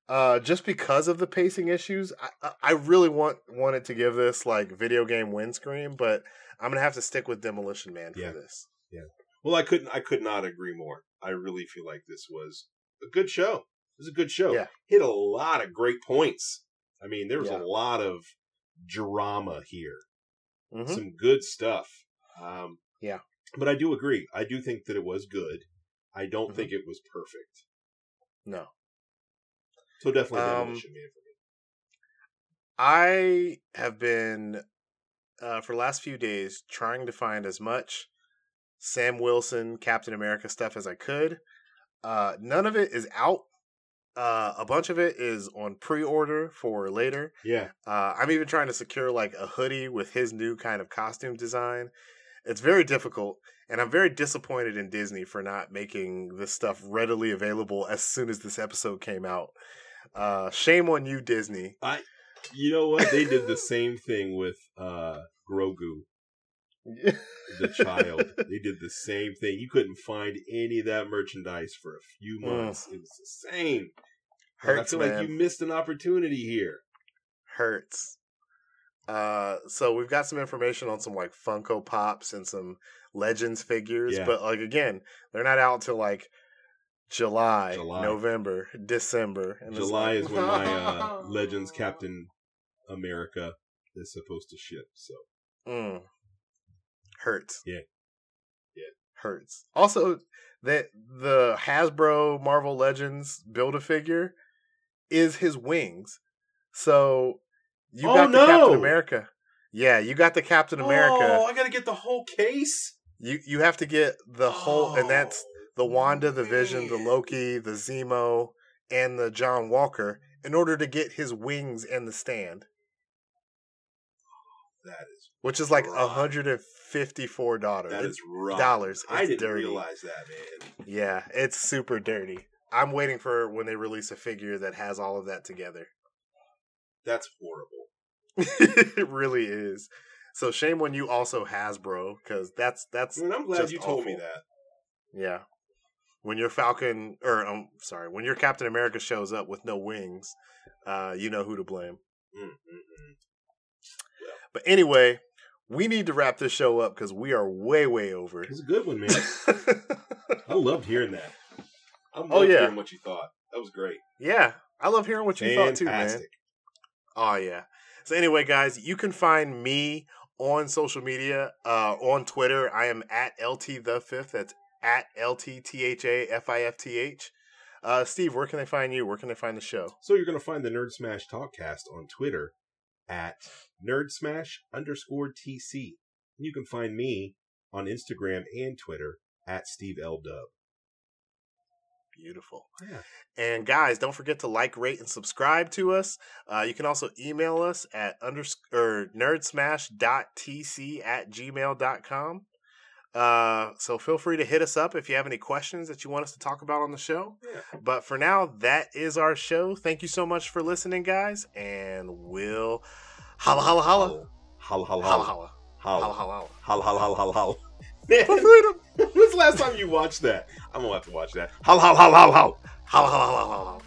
Speaker 1: uh, just because of the pacing issues, I, I- really want wanted to give this like video game windscreen, but I'm gonna have to stick with Demolition Man for
Speaker 2: Yeah.
Speaker 1: this.
Speaker 2: Well, I couldn't. I could not agree more. I really feel like this was a good show. It was a good show.
Speaker 1: Yeah.
Speaker 2: Hit a lot of great points. I mean, there was
Speaker 1: Yeah.
Speaker 2: a lot of drama here.
Speaker 1: Mhm.
Speaker 2: Some good stuff. Um,
Speaker 1: Yeah.
Speaker 2: But I do agree. I do think that it was good. I don't
Speaker 1: Mhm.
Speaker 2: think it was perfect.
Speaker 1: No,
Speaker 2: So definitely
Speaker 1: Um,
Speaker 2: Demolition Man for me.
Speaker 1: I have been uh, for the last few days trying to find as much Sam Wilson Captain America stuff as I could. Uh, none of it is out. Uh, a bunch of it is on pre-order for later.
Speaker 2: Yeah.
Speaker 1: Uh, I'm even trying to secure like a hoodie with his new kind of costume design. It's very difficult, and I'm very disappointed in Disney for not making this stuff readily available as soon as this episode came out. Uh, shame on you, Disney.
Speaker 2: I, you know what? They did the same thing with uh, Grogu, the child. they did the same thing. You couldn't find any of that merchandise for a few
Speaker 1: Mm.
Speaker 2: months. It was the same. And I feel
Speaker 1: man.
Speaker 2: like you missed an opportunity here.
Speaker 1: Hurts. Uh, so we've got some information on some like Funko Pops and some Legends figures,
Speaker 2: Yeah.
Speaker 1: but like again, they're not out till like July,
Speaker 2: July.
Speaker 1: November, December. And
Speaker 2: July
Speaker 1: like-
Speaker 2: is when my uh, Legends Captain America is supposed to ship. So
Speaker 1: Mm. Hurts.
Speaker 2: Yeah. Yeah.
Speaker 1: Hurts. Also, that the Hasbro Marvel Legends build a figure is his wings. So you
Speaker 2: Oh,
Speaker 1: got the Captain! America. Yeah, you got the Captain America.
Speaker 2: Oh, I gotta get the whole case.
Speaker 1: You you have to get the whole, and that's
Speaker 2: Oh,
Speaker 1: the Wanda, the Vision, the. Loki, the Zemo, and the John Walker in order to get his wings and the stand, oh,
Speaker 2: That is
Speaker 1: which is like
Speaker 2: Right.
Speaker 1: hundred and fifty four dollars.
Speaker 2: that is right.
Speaker 1: dollars.
Speaker 2: I didn't
Speaker 1: dirty.
Speaker 2: realize that, man.
Speaker 1: Yeah, it's super dirty. I'm waiting for when they release a figure that has all of that together.
Speaker 2: That's horrible.
Speaker 1: it really is. So shame on you, also Hasbro, because that's that's
Speaker 2: I mean, I'm glad you told me that.
Speaker 1: Yeah. When your Falcon or I'm sorry, when your Captain America shows up with no wings, uh, you know who to blame.
Speaker 2: Mm.
Speaker 1: But anyway, we need to wrap this show up because we are way, way over.
Speaker 2: It was a good one, man. I loved hearing that. I loved
Speaker 1: Oh, yeah.
Speaker 2: hearing what you thought. That was great.
Speaker 1: yeah. I love hearing what you thought too, man. Oh yeah. So anyway, guys, you can find me on social media. Uh, on Twitter, I am at lt the fifth. That's at lt t h a f i f t h. Uh, Steve, where can they find you? Where can they find the show?
Speaker 2: So you're going to find the Nerd Smash Talkcast on Twitter at Nerd Smash underscore TC. And you can find me on Instagram and Twitter at Steve L. Dub.
Speaker 1: Beautiful.
Speaker 2: Yeah.
Speaker 1: And guys, don't forget to like, rate, and subscribe to us. Uh, you can also email us at unders- or nerdsmash.tc at gmail.com. Uh, so feel free to hit us up if you have any questions that you want us to talk about on the show.
Speaker 2: Yeah.
Speaker 1: But for now, that is our show. Thank you so much for listening, guys, and we'll holla holla holla
Speaker 2: Holla, holla,
Speaker 1: holla
Speaker 2: holla.
Speaker 1: holla
Speaker 2: Holla,
Speaker 1: holla holla.
Speaker 2: holla, holla, holla, holla, holla. Man,
Speaker 1: For freedom.
Speaker 2: when's the last time you watched that? I'm to have to watch that. Holla, holla, holla.
Speaker 1: Holla holla holla holla. holla.